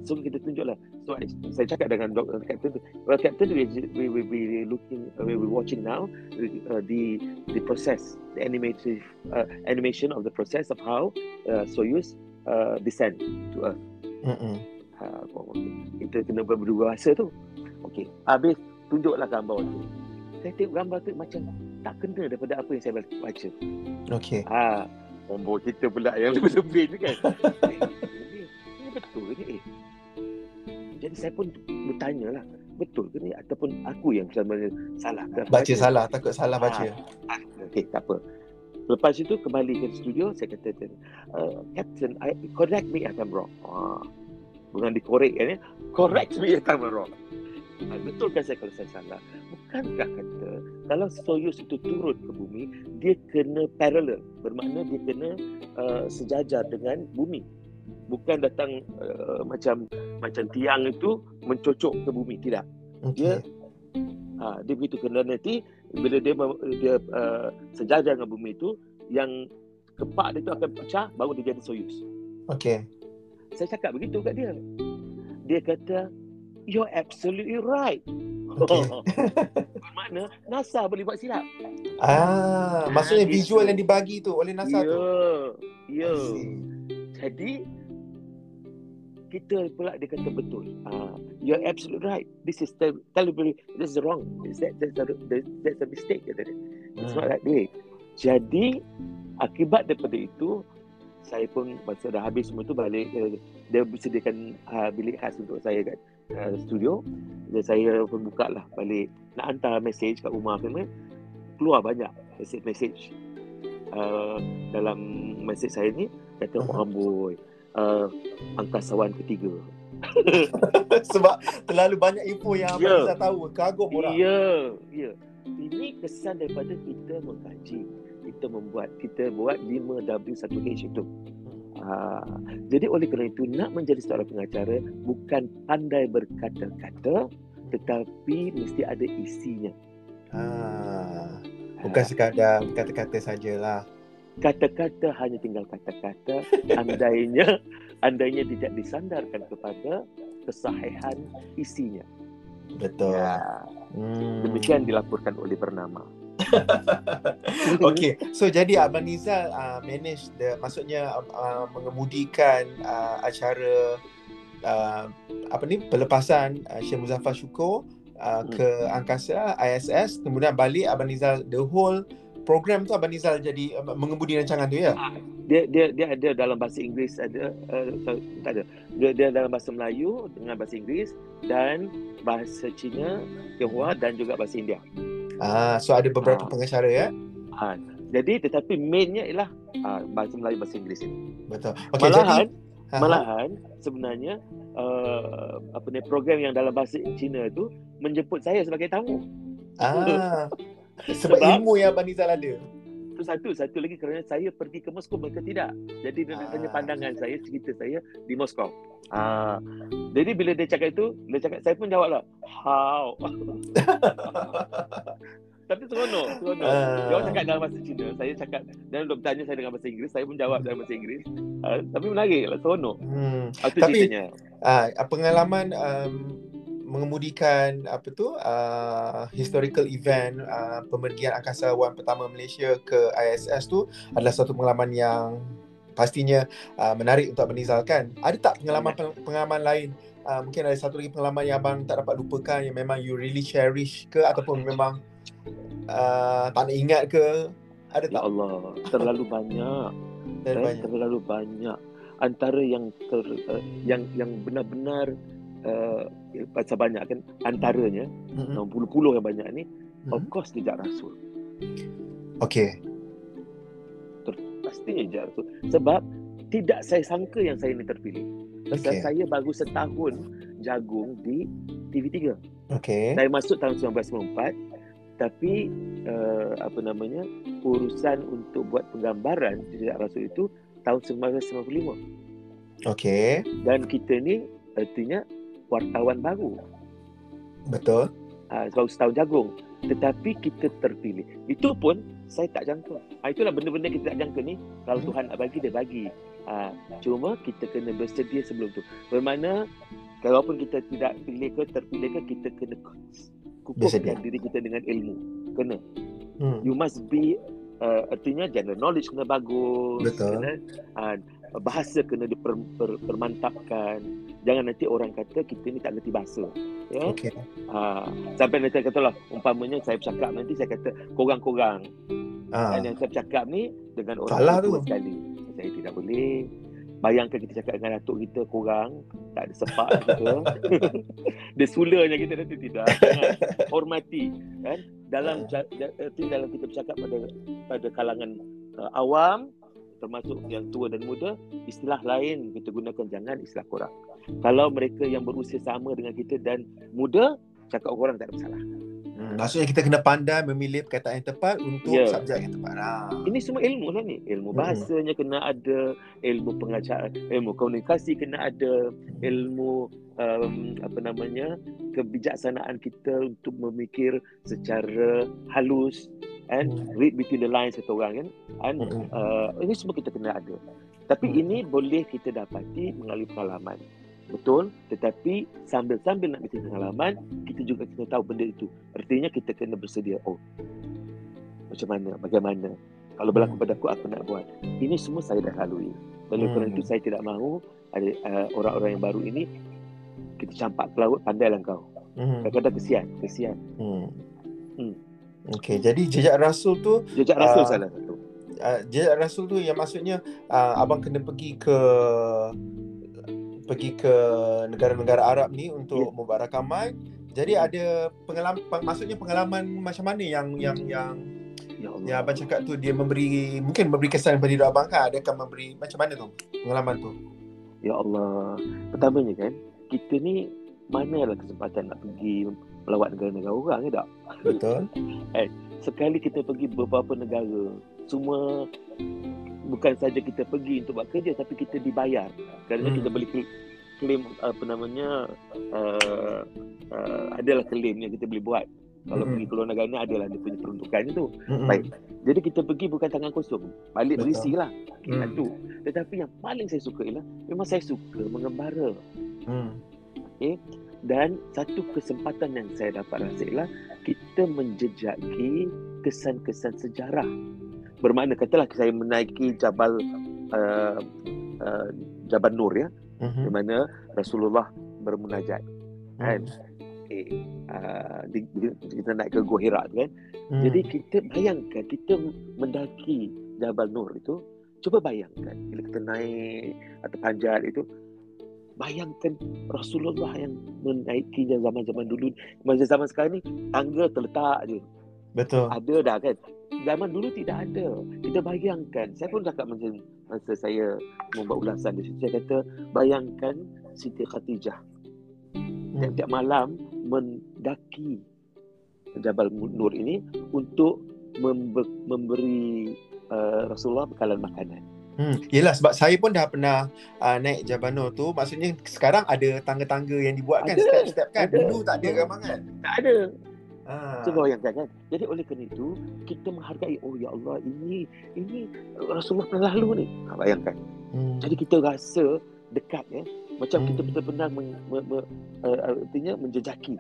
So kita tunjuklah. So I, saya cakap dengan doktor captain tu, well captain we we we be looking uh, we we watching now uh, the the process the animative uh, animation of the process of how uh, Soyuz uh, descend to Earth. Ha, oh, okay. Kita kena berdua bahasa tu. Okey. Habis tunjuklah gambar tu. Saya tengok gambar tu macam tak kena daripada apa yang saya baca. Okey. Ha, nombor kita pula yang lebih-lebih tu kan. Eh, ini, ini betul ke ni? Eh. Jadi saya pun bertanya lah. Betul ke ni? Ataupun aku yang sebenarnya salah ke? Baca salah, takut salah baca. Ah, Okey, tak apa. Lepas itu kembali ke studio, saya kata, uh, Captain, I, correct me if I'm wrong. Ah, bukan dikorek kan ya. Correct me if I'm wrong. Ah, betulkah saya kalau saya salah? Bukankah kata kalau Soyuz itu turun ke bumi, dia kena parallel. Bermakna dia kena uh, sejajar dengan bumi. Bukan datang uh, macam macam tiang itu mencocok ke bumi, tidak. Okey. Ha, dia begitu kena nanti bila dia dia uh, sejajar dengan bumi itu yang kepak dia tu akan pecah baru dia jadi Soyuz. Okey. Saya cakap begitu kat dia. Dia kata you're absolutely right. Okey. Bermakna NASA boleh buat silap. Ah, maksudnya visual yang dibagi tu oleh NASA Ya. tu. Ya. I see. Jadi kita pula dia kata betul. Ah, you're absolutely right. This is tel- deliberate. This is wrong. Is that that's a, that's a mistake kata dia. It's Hmm. not that way. Jadi akibat daripada itu saya pun masa dah habis semua tu balik uh, dia sediakan uh, bilik khas untuk saya kat uh, studio. Dan saya pun buka lah balik nak hantar mesej kat rumah kan keluar banyak mesej-mesej uh, dalam mesej saya ni kata Mhm. uh-huh. amboi uh, angkasawan ketiga. Sebab terlalu banyak info yang Abang. Izzat tahu. Kagum orang. Ya, ya. Ini kesan daripada kita mengkaji. Kita membuat, kita buat 5W1H itu. Ha, jadi oleh kerana itu, nak menjadi seorang pengacara bukan pandai berkata-kata, tetapi mesti ada isinya. Ah, bukan sekadar kata-kata sajalah. Kata-kata hanya tinggal kata-kata, andainya andainya tidak disandarkan kepada kesahihan isinya. Betul. Ya, Hmm. demikian dilaporkan oleh bernama. Okay, so jadi Abang Nizal uh, manage the maksudnya uh, mengemudikan uh, acara uh, apa ni pelepasan uh, Syekh Muzaffar Syukur uh, Hmm. ke angkasa ISS kemudian balik Abang Nizal the whole program tu Abang Nizal jadi uh, mengemudi rancangan tu ya. dia dia dia ada dalam bahasa Inggeris ada uh, tak ada dia, dia dalam bahasa Melayu dengan bahasa Inggeris dan bahasa Cina Tionghoa dan juga bahasa India. Ah, so ada beberapa Ah. pengacara ya. Ha, jadi tetapi mainnya ialah uh, bahasa Melayu bahasa Inggeris ini. Betul. Okay, malahan jadi Ha, ha. malahan sebenarnya uh, apa ni program yang dalam bahasa Cina tu menjemput saya sebagai tamu. ah sebab, Sebab- ilmu yang Abang Nizal ada. Itu satu, satu lagi kerana saya pergi ke Moskow mereka tidak. Jadi dia nak tanya Ah. pandangan saya, cerita saya di Moskow. Ah, jadi bila dia cakap itu, dia cakap saya pun jawablah, how? Tapi seronok, seronok. Ah. Dia orang cakap dalam bahasa Cina, saya cakap dan dok tanya saya dengan bahasa Inggeris, saya pun jawab dalam bahasa Inggeris. Uh, tapi menarik lah, seronok. Hmm. Itu Tapi- ceritanya. Ah, pengalaman um, mengemudikan apa tu uh, historical event uh, pemergian angkasawan pertama Malaysia ke ISS tu adalah satu pengalaman yang pastinya uh, menarik untuk Abang Nizal kan. Ada tak pengalaman pengalaman lain uh, mungkin ada satu lagi pengalaman yang abang tak dapat lupakan yang memang you really cherish ke ataupun memang uh, tak nak ingat ke? Ada Ya tak? Allah, terlalu banyak. Dari eh, banyak. terlalu banyak antara yang ter, uh, yang yang benar-benar uh, pasal banyak kan antaranya Mm-mm. mm puluh-puluh yang banyak ni of Mhm. course jejak rasul Okay. pasti jejak rasul sebab tidak saya sangka yang saya ni terpilih pasal Okay. saya baru setahun jagung di TV3 Okay. saya masuk tahun 1994 tapi uh, apa namanya urusan untuk buat penggambaran jejak rasul itu tahun 1995 Okay. dan kita ni artinya wartawan baru. Betul. uh, baru setahun jagung tetapi kita terpilih. Itu pun saya tak jangka. Uh, itulah benda-benda kita tak jangka ni. Kalau Hmm. Tuhan nak bagi dia bagi. Uh, cuma kita kena bersedia sebelum tu. Bermakna kalaupun kita tidak pilih ke terpilih ke kita kena kukuhkan diri kita dengan ilmu. Kena. Hmm. you must be uh, artinya general knowledge kena bagus Betul. kena uh, bahasa kena diper, per, permantapkan. Jangan nanti orang kata kita ni tak ngerti bahasa ya. Okay. uh, sampai nanti katalah umpamanya saya bercakap nanti saya kata korang-korang. Ah. dan yang saya bercakap ni dengan orang Salah tua tu. sekali. Saya tidak boleh. Bayangkan kita cakap dengan datuk kita korang tak ada sepak kita dia sulanya kita nanti tidak Jangan. hormati. Kan? Dalam erti dalam kita bercakap pada pada kalangan uh, awam termasuk yang tua dan muda istilah lain kita gunakan jangan istilah korang kalau mereka yang berusia sama dengan kita dan muda cakap korang tak ada masalah Hmm, maksudnya kita kena pandai memilih perkataan yang tepat untuk Ya. subjek yang tepat. Ah. ini semua ilmu lah ni ilmu Hmm. bahasanya kena ada ilmu pengacara ilmu komunikasi kena ada ilmu um, apa namanya kebijaksanaan kita untuk memikir secara halus and Hmm. read between the lines kata orang kan and Mm-mm. uh, ini semua kita kena ada tapi Hmm. ini boleh kita dapati melalui pengalaman betul tetapi sambil-sambil nak bincang pengalaman kita juga kena tahu benda itu artinya kita kena bersedia oh macam mana bagaimana kalau berlaku Hmm. pada aku apa nak buat ini semua saya dah lalui oleh kerana Hmm. itu saya tidak mahu ada uh, orang-orang yang baru ini kita campak ke laut pandailah kau Mhm. kadang-kadang kesian kesian Hmm. Hmm. Okey, jadi jejak rasul tu jejak rasul Ah. salah satu uh, jejak rasul tu yang maksudnya uh, abang kena pergi ke pergi ke negara-negara Arab ni untuk yeah. membuat rakaman. Jadi ada pengalaman maksudnya pengalaman macam mana yang yang yang ya Allah yang abang cakap tu dia memberi mungkin memberi kesan kepada hidup abang kan? Dia akan memberi macam mana tu pengalaman tu? Ya Allah. Pertamanya kan, kita ni manalah kesempatan nak pergi melawat negara-negara orang ke tak? Betul? Sekali kita pergi beberapa negara, semua bukan saja kita pergi untuk buat kerja tapi kita dibayar. Kerana Hmm. kita boleh claim apa namanya uh, uh, adalah claim yang kita boleh buat. Kalau Mm-mm. pergi ke luar negara ni adalah dia punya peruntukannya tu. Mm-mm. Baik. Jadi kita pergi bukan tangan kosong. Balik Betul. berisi lah. Hmm. Satu. Tetapi yang paling saya suka ialah memang saya suka mengembara. Hmm. Dan satu kesempatan yang saya dapat rasa ialah kita menjejaki kesan-kesan sejarah. Bermakna katalah saya menaiki Jabal uh, uh, Jabal Nur ya, di Mhm. mana Rasulullah bermunajat. Kan? Hmm. Okay. Uh, di, di, kita naik ke Gua Hira kan. Hmm. Jadi kita bayangkan kita mendaki Jabal Nur itu, cuba bayangkan bila kita naik atau panjat itu, bayangkan Rasulullah yang menaikinya zaman-zaman dulu. Masa zaman sekarang ni tangga terletak je. betul. Ada dah kan. Zaman dulu tidak ada. Kita bayangkan. Saya pun cakap macam masa saya membuat ulasan di situ. Saya kata bayangkan Siti Khadijah Hmm. tiap-tiap malam mendaki Jabal Nur ini untuk membe- memberi uh, Rasulullah bekalan makanan. Hmm, yelah sebab saya pun dah pernah uh, naik Jabal Nur tu maksudnya sekarang ada tangga-tangga yang dibuatkan Ada, step-step kan ada. dulu tak ada kan bang kan Tak ada. Ah. Cuba bayangkan kan. Jadi oleh kerana itu kita menghargai oh ya Allah ini ini Rasulullah pernah lalu ni. Ha, bayangkan. Hmm. Jadi kita rasa dekat ya. Macam Hmm. kita benar-benar men, me, me, uh, artinya menjejaki.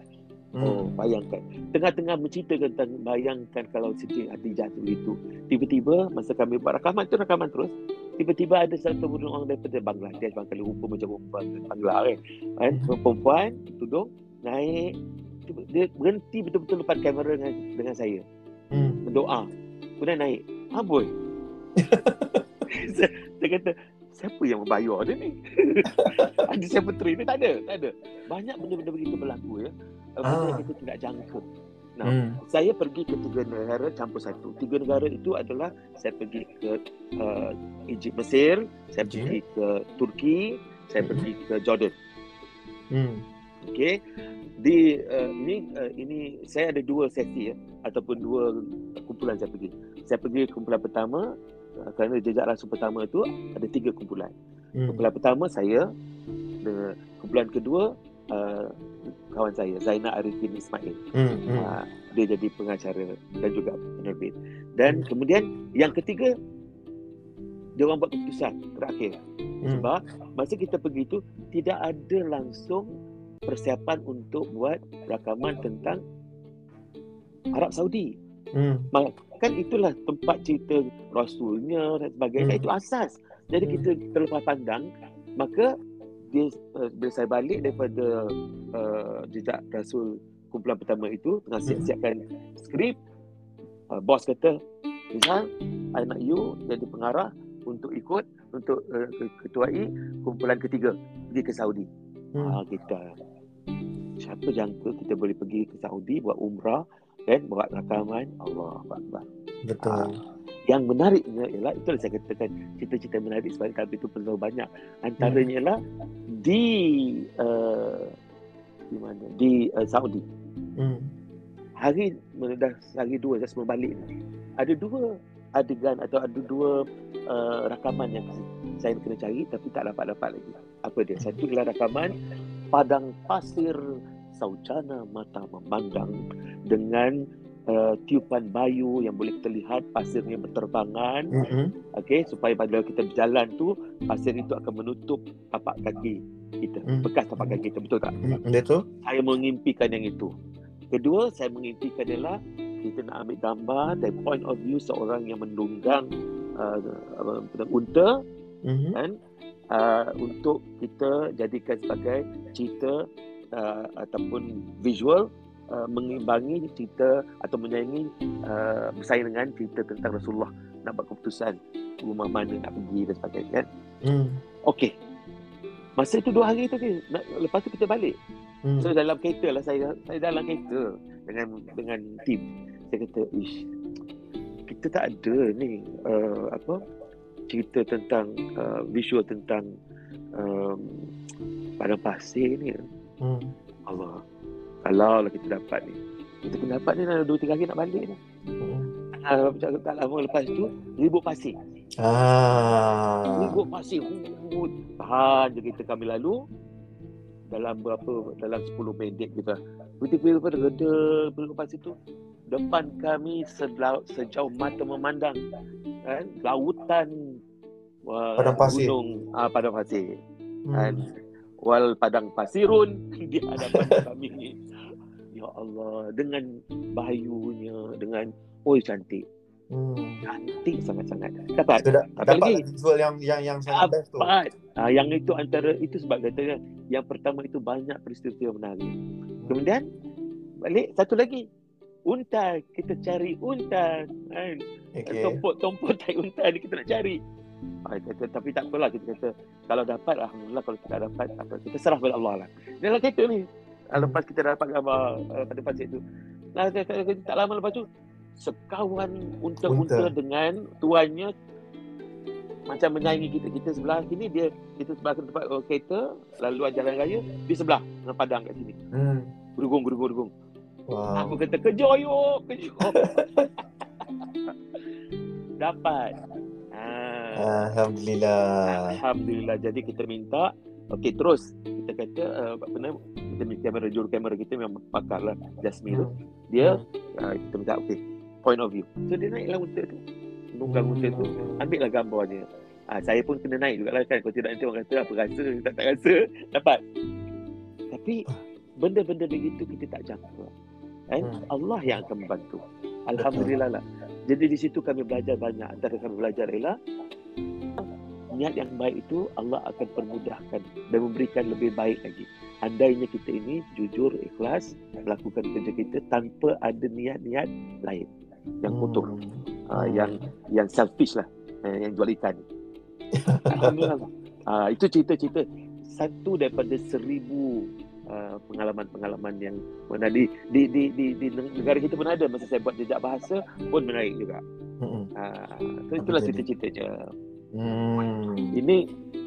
Hmm. Oh, bayangkan. Tengah-tengah menceritakan tentang bayangkan kalau Siti Khadijah tu itu. Tiba-tiba masa kami buat rakaman tu rakaman terus. Tiba-tiba ada satu orang daripada Bangladesh, Bangladesh rupa macam perempuan Bangla kan. kan? Perempuan tudung naik dia berhenti betul-betul depan kamera dengan dengan saya Hmm. berdoa. Kemudian naik. Boy. saya, saya kata siapa yang membayar dia ni? ada siapa train ni? Tak ada, tak ada. Banyak benda-benda begitu berlaku ya. Benda Ah. yang kita tidak jangka. Nah, Hmm. saya pergi ke tiga negara campur satu. Tiga negara itu adalah saya pergi ke uh, Egypt, Mesir, saya Egypt. pergi ke Turki, saya Mhm. pergi ke Jordan. Hmm. Okey. Di uh, ini uh, ini saya ada dua sesi ya ataupun dua kumpulan saya pergi. Saya pergi kumpulan pertama uh, kerana jejak rasul pertama itu ada tiga kumpulan. Hmm. Kumpulan pertama saya, dengan kumpulan kedua uh, kawan saya Zainal Arifin Ismail. Hmm. Hmm. Uh, dia jadi pengacara dan juga penerbit. Dan kemudian yang ketiga dia orang buat keputusan terakhir. Hmm. Sebab masa kita pergi itu tidak ada langsung persiapan untuk buat rakaman tentang Arab Saudi. Hmm. Kan itulah tempat cerita Rasulnya dan sebagainya. Hmm. Itu asas. Jadi Hmm. kita terlepas pandang, maka dia uh, bila saya balik daripada uh, jejak Rasul kumpulan pertama itu tengah Hmm. siap-siapkan skrip, uh, bos kata, Rizal, I nak you jadi pengarah untuk ikut untuk uh, ketuai kumpulan ketiga pergi ke Saudi. Hmm. Ha, kita siapa jangka kita boleh pergi ke Saudi buat umrah dan buat rakaman Allah Akbar. Betul. Yang menariknya ialah itulah saya katakan cerita-cerita menarik sebab kami itu perlu banyak. Antaranya ialah di uh, di mana di uh, Saudi Hmm. hari dah hari dua saya sebelum balik ni ada dua adegan atau ada dua uh, rakaman yang saya kena cari tapi tak dapat-dapat lagi. Apa dia? Satu ialah rakaman padang pasir saujana mata memandang dengan uh, tiupan bayu yang boleh terlihat pasirnya berterbangan Hmm. okey supaya pada kita berjalan tu pasir itu akan menutup tapak kaki kita Hmm. bekas tapak kaki kita betul tak Hmm. Betul. saya mengimpikan yang itu. Kedua, saya mengimpikan adalah kita nak ambil gambar dari point of view seorang yang menunggang uh, uh, unta Hmm. kan uh, untuk kita jadikan sebagai cerita uh, ataupun visual uh, mengimbangi cerita atau menyaingi uh, bersaing dengan cerita tentang Rasulullah nak buat keputusan rumah mana nak pergi dan sebagainya kan. Hmm. Okey. Masa itu dua hari tu nak- lepas tu kita balik. Hmm. So dalam kereta lah saya saya dalam kereta dengan dengan tim. Saya kata, "Ish, kita tak ada ni uh, apa cerita tentang uh, visual tentang um, padang pasir ni. Hmm. Allah. Kalau lah kita dapat ni. Kita kena dapat ni dalam 2 3 hari nak balik ni. Hmm. Ah, tak lama lepas tu ribut pasir. Ah. Ribut pasir. Hut. Tahan je kita kami lalu dalam berapa dalam 10 minit kita. Tiba-tiba pada reda ribut pasir tu depan kami selau, sejauh mata memandang kan lautan uh, Padang pasir. gunung uh, padang pasir kan Hmm. wal padang pasirun di hadapan kami ya Allah dengan bayunya dengan oi cantik. Hmm. cantik sangat-sangat. Dapat? So, da- Apa dapat lagi? visual yang yang yang sangat best tu. dapat uh, yang itu antara itu sebab katanya yang pertama itu banyak peristiwa menarik. Kemudian balik satu lagi. Unta kita cari unta kan? Okay. tompok-tompok tai unta ni kita nak cari. Ah, kata, tapi tak apalah kita kata kalau dapat alhamdulillah kalau tak dapat apa kita serah pada Allah lah. Dalam kereta ni. ah, Hmm. Lepas kita dapat gambar uh, pada pasir tu nah, tak, lama lepas tu sekawan unta-unta Unta. dengan tuannya macam menyaingi kita kita sebelah sini dia kita sebelah tempat uh, kereta laluan jalan raya di sebelah dengan padang kat sini Hmm. berhubung berhubung berhubung Wow. Aku kata kejar yuk, kejar. Dapat. Ah, Alhamdulillah. Alhamdulillah. Jadi kita minta, okey terus kita kata uh, apa nama kita minta kamera juru kamera kita memang pakar lah Jasmine tu. Hmm. dia Hmm. uh, kita minta okay point of view so dia naiklah unta tu menunggang unta tu ambillah gambar dia Ah, saya pun kena naik juga lah kan. Kalau tidak nanti orang kata apa rasa, tak, tak rasa, dapat. Tapi benda-benda begitu kita tak jangka. Kan? Hmm. Allah yang akan membantu. Alhamdulillah lah. Jadi di situ kami belajar banyak. Antara kami belajar ialah niat yang baik itu Allah akan permudahkan dan memberikan lebih baik lagi. Andainya kita ini jujur, ikhlas, melakukan kerja kita tanpa ada niat-niat lain yang kotor, Hmm. uh, yang yang selfish lah, uh, yang jual ikan. Alhamdulillah. Uh, itu cerita-cerita satu daripada seribu uh, pengalaman-pengalaman yang mana di, di di di di negara kita pun ada masa saya buat jejak bahasa pun menarik juga. Hmm. Uh, so itulah Jadi- cerita-ceritanya. Hmm. Ini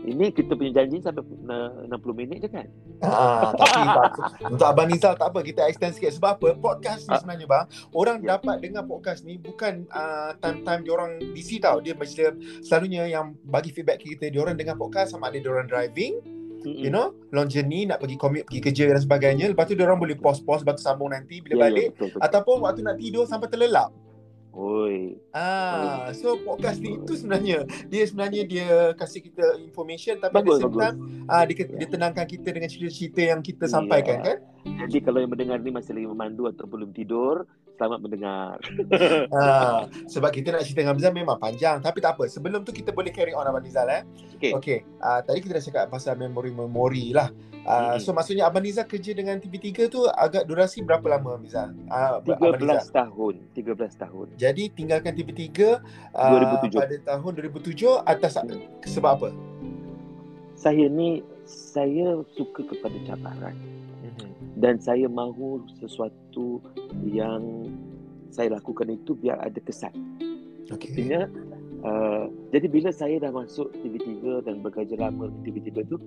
ini kita punya janji sampai na- 60 minit je kan? Ah, tapi bang, untuk Abang Nizal tak apa kita extend sikit sebab apa podcast ni Ah. sebenarnya bang orang Ya. dapat dengar podcast ni bukan uh, time-time dia orang busy tau dia macam selalunya yang bagi feedback ke kita dia orang dengar podcast sama ada dia orang driving you know long journey nak pergi commute pergi kerja dan sebagainya lepas tu dia orang boleh pause-pause lepas tu sambung nanti bila Ya, ya, balik betul, betul. ataupun waktu nak tidur sampai terlelap Oi. Ah, so podcast ni itu sebenarnya dia sebenarnya dia kasih kita information tapi Bagus, at the same bagus. time ah dia, Ya. dia tenangkan kita dengan cerita-cerita yang kita Ya. sampaikan kan. Jadi kalau yang mendengar ni masih lagi memandu atau belum tidur, selamat mendengar. Ah, sebab kita nak cerita dengan Abang Nizal memang panjang tapi tak apa. Sebelum tu kita boleh carry on Abang Nizal eh. Okey. Okey. Ah, tadi kita dah cakap pasal memori-memori lah. Ah, Mm-mm. so maksudnya Abang Nizal kerja dengan TV3 tu agak durasi berapa lama Abang Nizal? Ah, Abang 13 Nizal. tahun, 13 tahun. Jadi tinggalkan TV3 ah, 2007. pada tahun 2007 atas Hmm. sebab apa? Saya ni saya suka kepada cabaran dan saya mahu sesuatu yang saya lakukan itu biar ada kesan. Okey. Artinya uh, jadi bila saya dah masuk TV3 dan bekerja lama di TV3 tu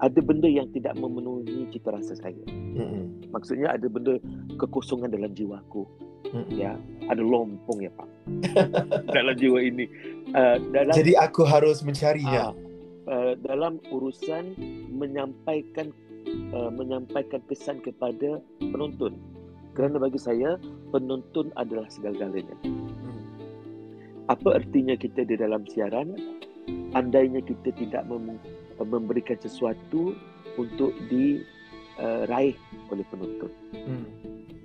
ada benda yang tidak memenuhi cita rasa saya. Mm-mm. Maksudnya ada benda kekosongan dalam jiwaku. Mm-mm. Ya, ada lompong ya Pak. dalam jiwa ini. Uh, dalam Jadi aku harus mencarinya. Ah, uh, dalam urusan menyampaikan uh, menyampaikan kesan kepada penonton. Kerana bagi saya penonton adalah segala-galanya. Hmm. Apa artinya kita di dalam siaran? Andainya kita tidak mem- memberikan sesuatu untuk diraih oleh penonton. Hmm.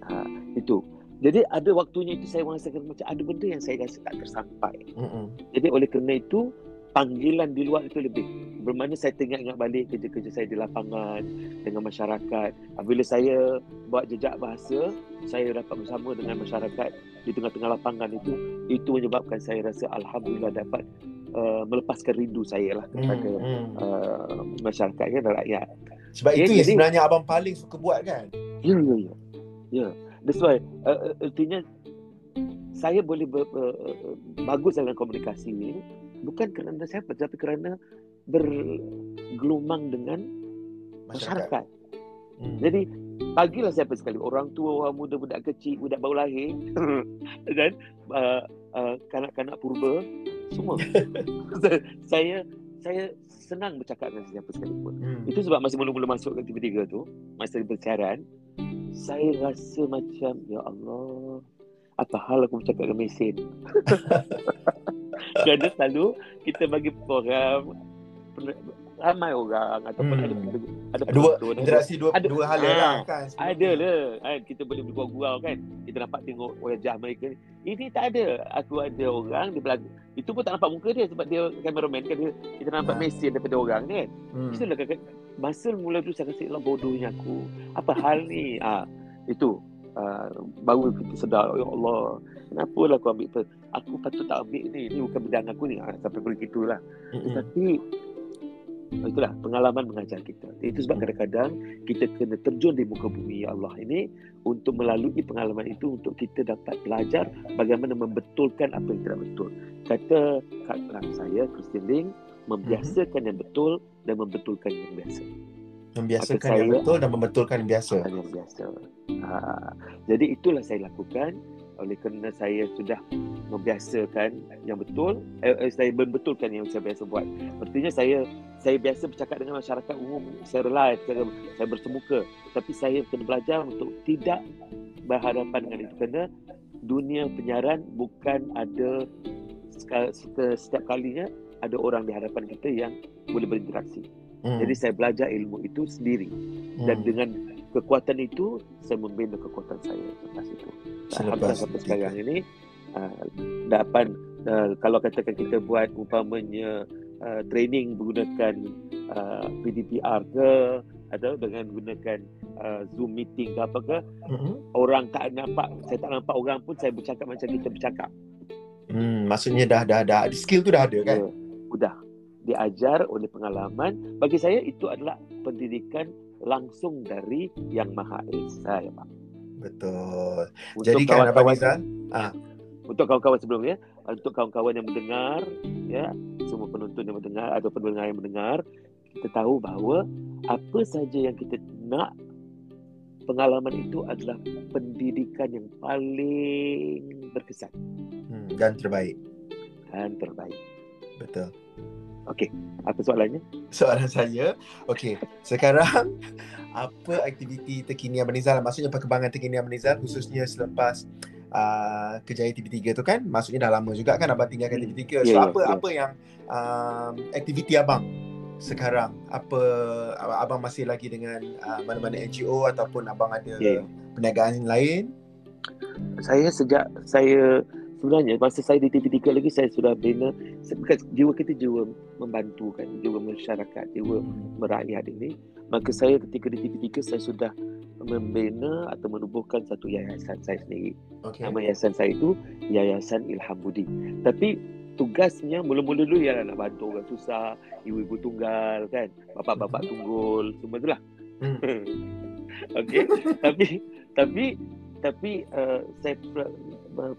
Ha, itu. Jadi ada waktunya itu saya merasakan macam ada benda yang saya rasa tak tersampai. Mm-mm. Jadi oleh kerana itu panggilan di luar itu lebih. Bermakna saya teringat-ingat balik kerja-kerja saya di lapangan dengan masyarakat. Bila saya buat jejak bahasa, saya dapat bersama dengan masyarakat di tengah-tengah lapangan itu. Itu menyebabkan saya rasa Alhamdulillah dapat uh, melepaskan rindu saya lah kepada Hmm, hmm. uh, masyarakat kan, dan rakyat. Sebab Ya, itu yang sebenarnya abang paling suka buat kan? Ya, ya, ya. Ya. That's why, uh, uh, artinya saya boleh ber, uh, uh, bagus dalam komunikasi ini bukan kerana siapa, tapi kerana bergelumang dengan masyarakat. Hmm. Jadi, bagilah siapa sekali, orang tua, orang muda, budak kecil, budak baru lahir, dan uh, uh, kanak-kanak purba, semua. saya saya senang bercakap dengan siapa sekalipun. Hmm. Itu sebab masa mula-mula masuk ke TV3 tu, masa bersiaran, saya rasa macam, Ya Allah, apa hal aku bercakap dengan mesin? Kerana selalu kita bagi program, ramai orang ataupun Hmm. ada ada dua penonton, interaksi dua ada- dua hal Ah, lah kan. sebelum ada lah kan kita boleh bergurau-gurau kan kita nampak tengok wajah mereka ni. ini tak ada aku ada orang di belakang itu pun tak nampak muka dia sebab dia cameraman kan dia, kita nampak Ah. mesin daripada orang ni kan Hmm. Itulah kadang masa mula tu saya rasa Allah bodohnya aku. Apa hal ni? Ah itu uh, baru kita sedar ya Allah kenapa lah aku ambil aku patut tak ambil ni ni bukan bidang aku ni ah, sampai boleh gitulah Mm-mm. Tapi itulah pengalaman mengajar kita. Itu sebab kadang-kadang kita kena terjun di muka bumi ya Allah ini untuk melalui pengalaman itu untuk kita dapat belajar bagaimana membetulkan apa yang tidak betul. Kata kata saya Christine Ling membiasakan yang betul dan membetulkan yang biasa. Membiasakan Maka yang betul dan membetulkan yang biasa. yang biasa. Ha, jadi itulah saya lakukan oleh kerana saya sudah membiasakan yang betul eh, eh, saya membetulkan yang saya biasa buat artinya saya saya biasa bercakap dengan masyarakat umum saya live saya, saya bersemuka tapi saya kena belajar untuk tidak berhadapan dengan itu kerana dunia penyiaran bukan ada setiap kalinya ada orang di hadapan kita yang boleh berinteraksi hmm. jadi saya belajar ilmu itu sendiri dan hmm. dengan kekuatan itu saya membina kekuatan saya lepas itu. Alhamdulillah sampai sekarang ini uh, dapat uh, kalau katakan kita buat umpamanya uh, training menggunakan uh, PDPR ke atau dengan gunakan uh, Zoom meeting ke apa ke mm-hmm. orang tak nampak saya tak nampak orang pun saya bercakap macam kita bercakap. Hmm maksudnya dah dah dah skill tu dah ada kan? Ya, sudah diajar oleh pengalaman bagi saya itu adalah pendidikan langsung dari Yang Maha Esa ya Pak. Betul. Untuk Jadi kan Abang Nizal, ah. untuk kawan-kawan sebelum ya, untuk kawan-kawan yang mendengar ya, semua penonton yang mendengar atau pendengar yang mendengar, kita tahu bahawa apa saja yang kita nak pengalaman itu adalah pendidikan yang paling berkesan hmm, dan terbaik. Dan terbaik. Betul. Okey, apa soalannya? Soalan saya, okey. Sekarang apa aktiviti terkini Abang Nizal? Maksudnya perkembangan terkini Abang Nizal khususnya selepas uh, kejayaan TV3 tu kan? Maksudnya dah lama juga kan Abang tinggalkan TV3. So yeah, apa yeah. apa yang um, aktiviti Abang sekarang? Apa Abang masih lagi dengan uh, mana-mana NGO ataupun Abang ada yeah. perniagaan lain? Saya sejak saya sebenarnya masa saya di TV3 lagi saya sudah bina bukan jiwa kita jiwa membantu kan jiwa masyarakat jiwa merakyat ini maka saya ketika di TV3 saya sudah membina atau menubuhkan satu yayasan saya sendiri okay. nama yayasan saya itu Yayasan Ilham Budi tapi tugasnya mula-mula dulu ialah nak bantu orang susah ibu-ibu tunggal kan bapa-bapa hmm. tunggul semua itulah hmm. okey tapi tapi tapi uh, saya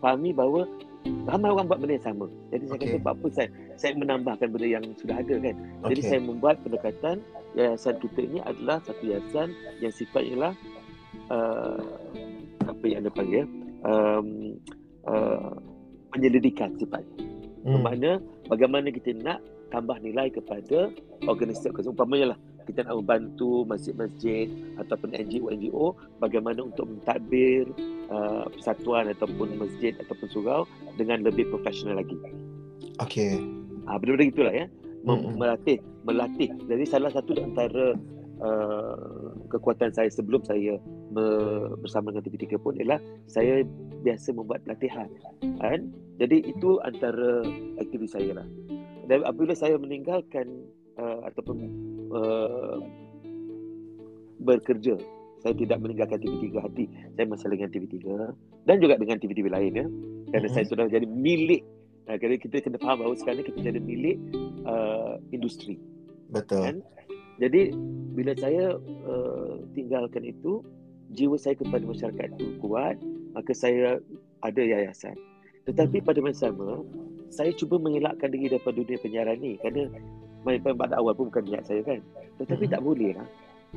fahami bahawa ramai orang buat benda yang sama. Jadi saya okay. kata apa saya saya menambahkan benda yang sudah ada kan. Okay. Jadi saya membuat pendekatan yayasan kita ini adalah satu yayasan yang sifatnya lah uh, apa yang anda panggil um, uh, penyelidikan sifatnya. Hmm. Bermakna bagaimana kita nak tambah nilai kepada organisasi umpamanya lah kita nak membantu masjid-masjid ataupun NGO-NGO bagaimana untuk mentadbir uh, persatuan ataupun masjid ataupun surau dengan lebih profesional lagi. Okey. Ah uh, benda-benda gitulah ya. Mem- mm-hmm. Melatih, melatih. Jadi salah satu di antara uh, kekuatan saya sebelum saya me- bersama dengan TV3 pun ialah saya biasa membuat pelatihan. Kan? Jadi itu antara aktiviti saya lah. Dan apabila saya meninggalkan uh, ataupun uh, bekerja. Saya tidak meninggalkan TV3 hati. Saya masih dengan TV3 dan juga dengan TV-TV lain ya. Kerana mm-hmm. saya sudah jadi milik. Nah, kerana kita kena faham bahawa sekarang kita jadi milik uh, industri. Betul. Kan? Jadi bila saya uh, tinggalkan itu, jiwa saya kepada masyarakat itu kuat, maka saya ada yayasan. Tetapi pada masa sama, saya cuba mengelakkan diri daripada dunia penyiaran ni kerana pada awal pun bukan niat saya kan. Tetapi hmm. tak boleh lah.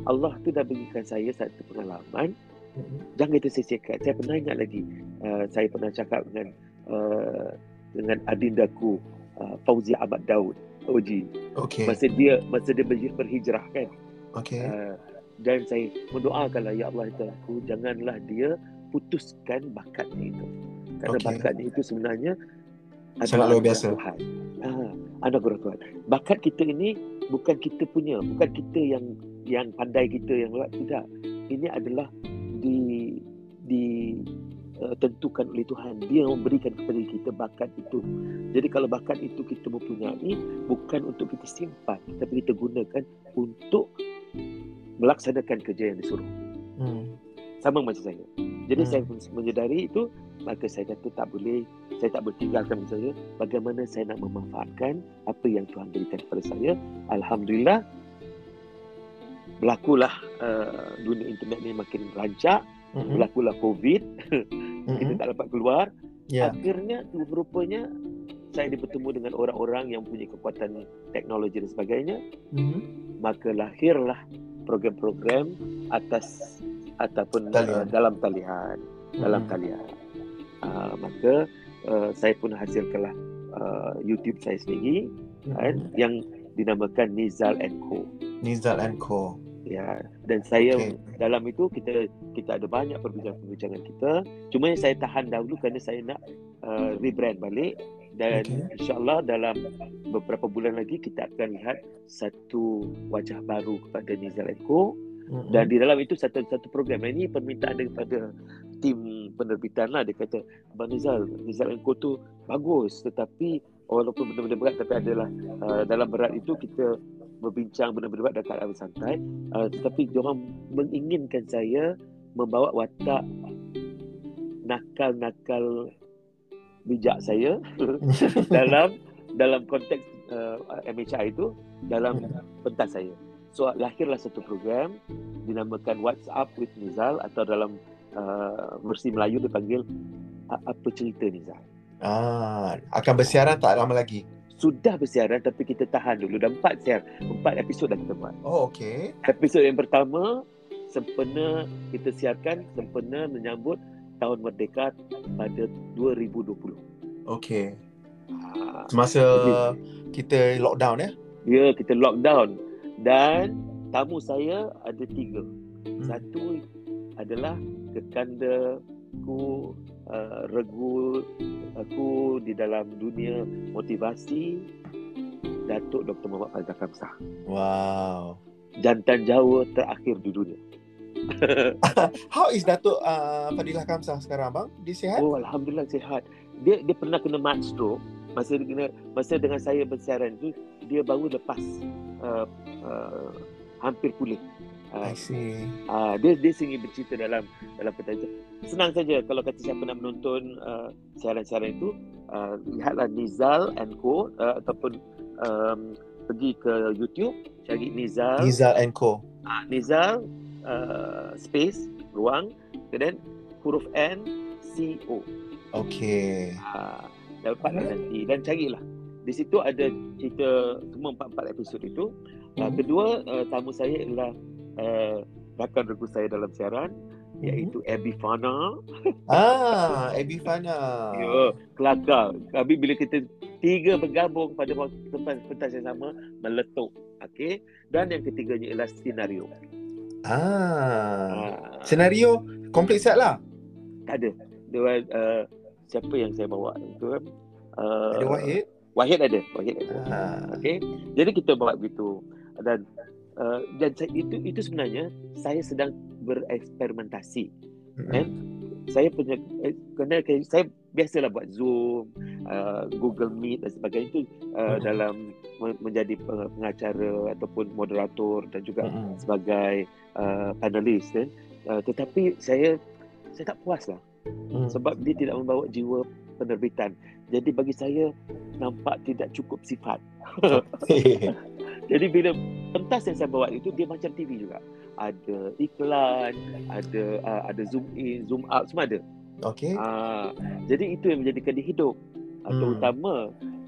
Allah tu dah berikan saya satu pengalaman. Hmm. Jangan kita sia-siakan. Saya pernah ingat lagi. Uh, saya pernah cakap dengan uh, dengan adindaku uh, Fauzi Ahmad Daud. Oji. Okay. Masa dia masa dia berhijrah kan. Okay. Uh, dan saya mendoakanlah ya Allah itu aku janganlah dia putuskan bakatnya itu. Kerana okay. bakatnya itu sebenarnya sangat luar biasa. Tuhan. Ha, anugerah Tuhan. Bakat kita ini bukan kita punya, bukan kita yang yang pandai kita yang buat tidak. Ini adalah di di uh, tentukan oleh Tuhan. Dia memberikan kepada kita bakat itu. Jadi kalau bakat itu kita mempunyai bukan untuk kita simpan, tapi kita gunakan untuk melaksanakan kerja yang disuruh. Hmm. Sama macam saya. Jadi hmm. saya menyedari itu maka saya kata tak boleh saya tak bertinggalkan saya bagaimana saya nak memanfaatkan apa yang Tuhan berikan kepada saya alhamdulillah berlakulah uh, dunia internet ni makin rancak mm-hmm. berlakulah covid mm-hmm. kita tak dapat keluar yeah. akhirnya rupanya saya bertemu dengan orang-orang yang punya kekuatan teknologi dan sebagainya mm-hmm. maka lahirlah program-program atas ataupun talian. Uh, dalam talian dalam mm-hmm. talian uh, maka uh, saya pun hasilkanlah uh, YouTube saya sendiri Hmm. kan yang dinamakan Nizal and Co. Nizal and Co. Ya, dan saya Okay. dalam itu kita kita ada banyak perbincangan-perbincangan kita. Cuma yang saya tahan dahulu kerana saya nak uh, rebrand balik dan Okay. insya-Allah dalam beberapa bulan lagi kita akan lihat satu wajah baru kepada Nizal and Dan di dalam itu satu satu program. Ini permintaan daripada tim penerbitan lah. Dia kata Abang Nizal, Nizal and tu bagus. Tetapi walaupun benda-benda berat tapi adalah uh, dalam berat itu kita berbincang benda-benda berat dan keadaan santai. Uh, tetapi diorang menginginkan saya membawa watak nakal-nakal bijak saya dalam dalam konteks uh, MHI itu dalam pentas saya. So lahirlah satu program dinamakan WhatsApp with Nizal atau dalam uh, versi Melayu dipanggil apa cerita Nizal. Ah, akan bersiaran tak lama lagi. Sudah bersiaran tapi kita tahan dulu dan empat siar, empat episod dah kita buat. Oh, okey. Episod yang pertama sempena kita siarkan sempena menyambut tahun merdeka pada 2020. Okey. Ah, Semasa kita lockdown ya. Ya, kita lockdown dan tamu saya ada tiga. Hmm. Satu adalah kekandaku uh, regu aku di dalam dunia motivasi Datuk Dr. Muhammad Faizal Kamsah. Wow. Jantan Jawa terakhir di dunia. How is Datuk uh, Fadilah Kamsah sekarang bang? Dia sihat? Oh, alhamdulillah sihat. Dia dia pernah kena mild stroke. Masa dia kena masa dengan saya bersiaran tu dia baru lepas uh, uh, hampir pulih. Uh, I see. uh, dia dia sendiri bercerita dalam dalam pentas. Senang saja kalau kata siapa nak menonton uh, siaran-siaran itu uh, lihatlah Nizal and Co uh, ataupun um, pergi ke YouTube cari Nizal Nizal and Co. uh, Nizal uh, space ruang dan huruf N C O Okey. uh, dapatlah nanti dan carilah di situ ada cerita semua empat-empat episod itu uh, kedua uh, tamu saya adalah uh, rakan regu saya dalam siaran Mhm. iaitu Abby Fana Ah, Abby Fana. ya kelakar tapi bila kita tiga bergabung pada waktu tempat pentas yang sama meletup okey dan yang ketiganya ialah senario Ah. uh, Senario komplit set lah. tak ada dia uh, siapa yang saya bawa itu kan uh, Ada Wahid. Wahid ada Wahid ada Ah. Okey. Jadi kita buat begitu dan uh, dan saya, itu itu sebenarnya saya sedang bereksperimentasi. Mm-mm. Saya punya eh, kerana ke- saya biasalah buat Zoom, uh, Google Meet dan sebagainya itu uh, Mhm. dalam me- menjadi pe- pengacara ataupun moderator dan juga Mm-mm. sebagai uh, panelis kan. Uh, tetapi saya saya tak puas lah Mm. sebab dia tidak membawa jiwa penerbitan. Jadi bagi saya nampak tidak cukup sifat. Jadi bila pentas yang saya bawa itu dia macam TV juga. Ada iklan, ada uh, ada zoom in, zoom out semua ada. Okey. Uh, jadi itu yang menjadikan dia hidup. Uh, Hmm. terutama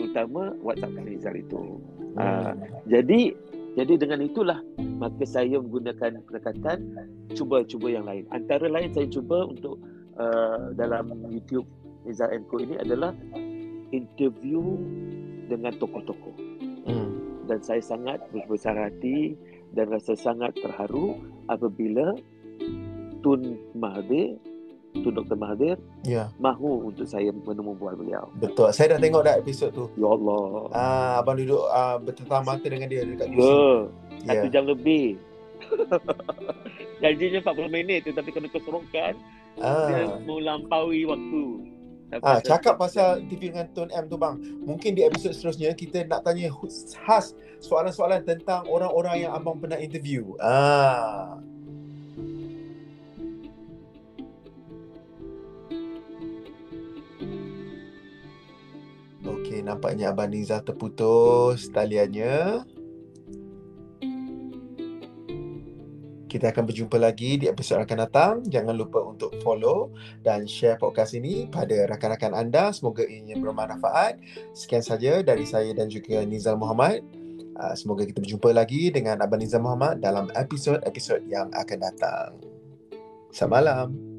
terutama WhatsApp Kalizal itu. Hmm. Jadi jadi dengan itulah maka saya menggunakan pendekatan cuba-cuba yang lain. Antara lain saya cuba untuk uh, dalam YouTube Nizal Co ini adalah interview dengan tokoh-tokoh Hmm. Dan saya sangat berbesar hati dan rasa sangat terharu apabila Tun Mahathir Tun Dr. Mahathir Ya, mahu untuk saya menemui bual beliau. betul. Saya dah tengok dah episod tu. Ya Allah. Ah, abang duduk ah, bertetap mata dengan dia dekat Ya, UC. satu Ya. jam lebih. Janjinya 40 minit tetapi kena keserokan dia Ah. melampaui waktu. Ah, saya- cakap pasal interview dengan Tun M tu bang. Mungkin di episod seterusnya kita nak tanya khas soalan-soalan tentang orang-orang yang abang pernah interview. Ah. Okey, nampaknya Abang Nizal terputus taliannya. Kita akan berjumpa lagi di episod akan datang. Jangan lupa untuk follow dan share podcast ini pada rakan-rakan anda. Semoga ianya bermanfaat. Sekian saja dari saya dan juga Nizal Muhammad. Ah, Semoga kita berjumpa lagi dengan Abang Nizal Muhammad dalam episod-episod yang akan datang. Selamat malam.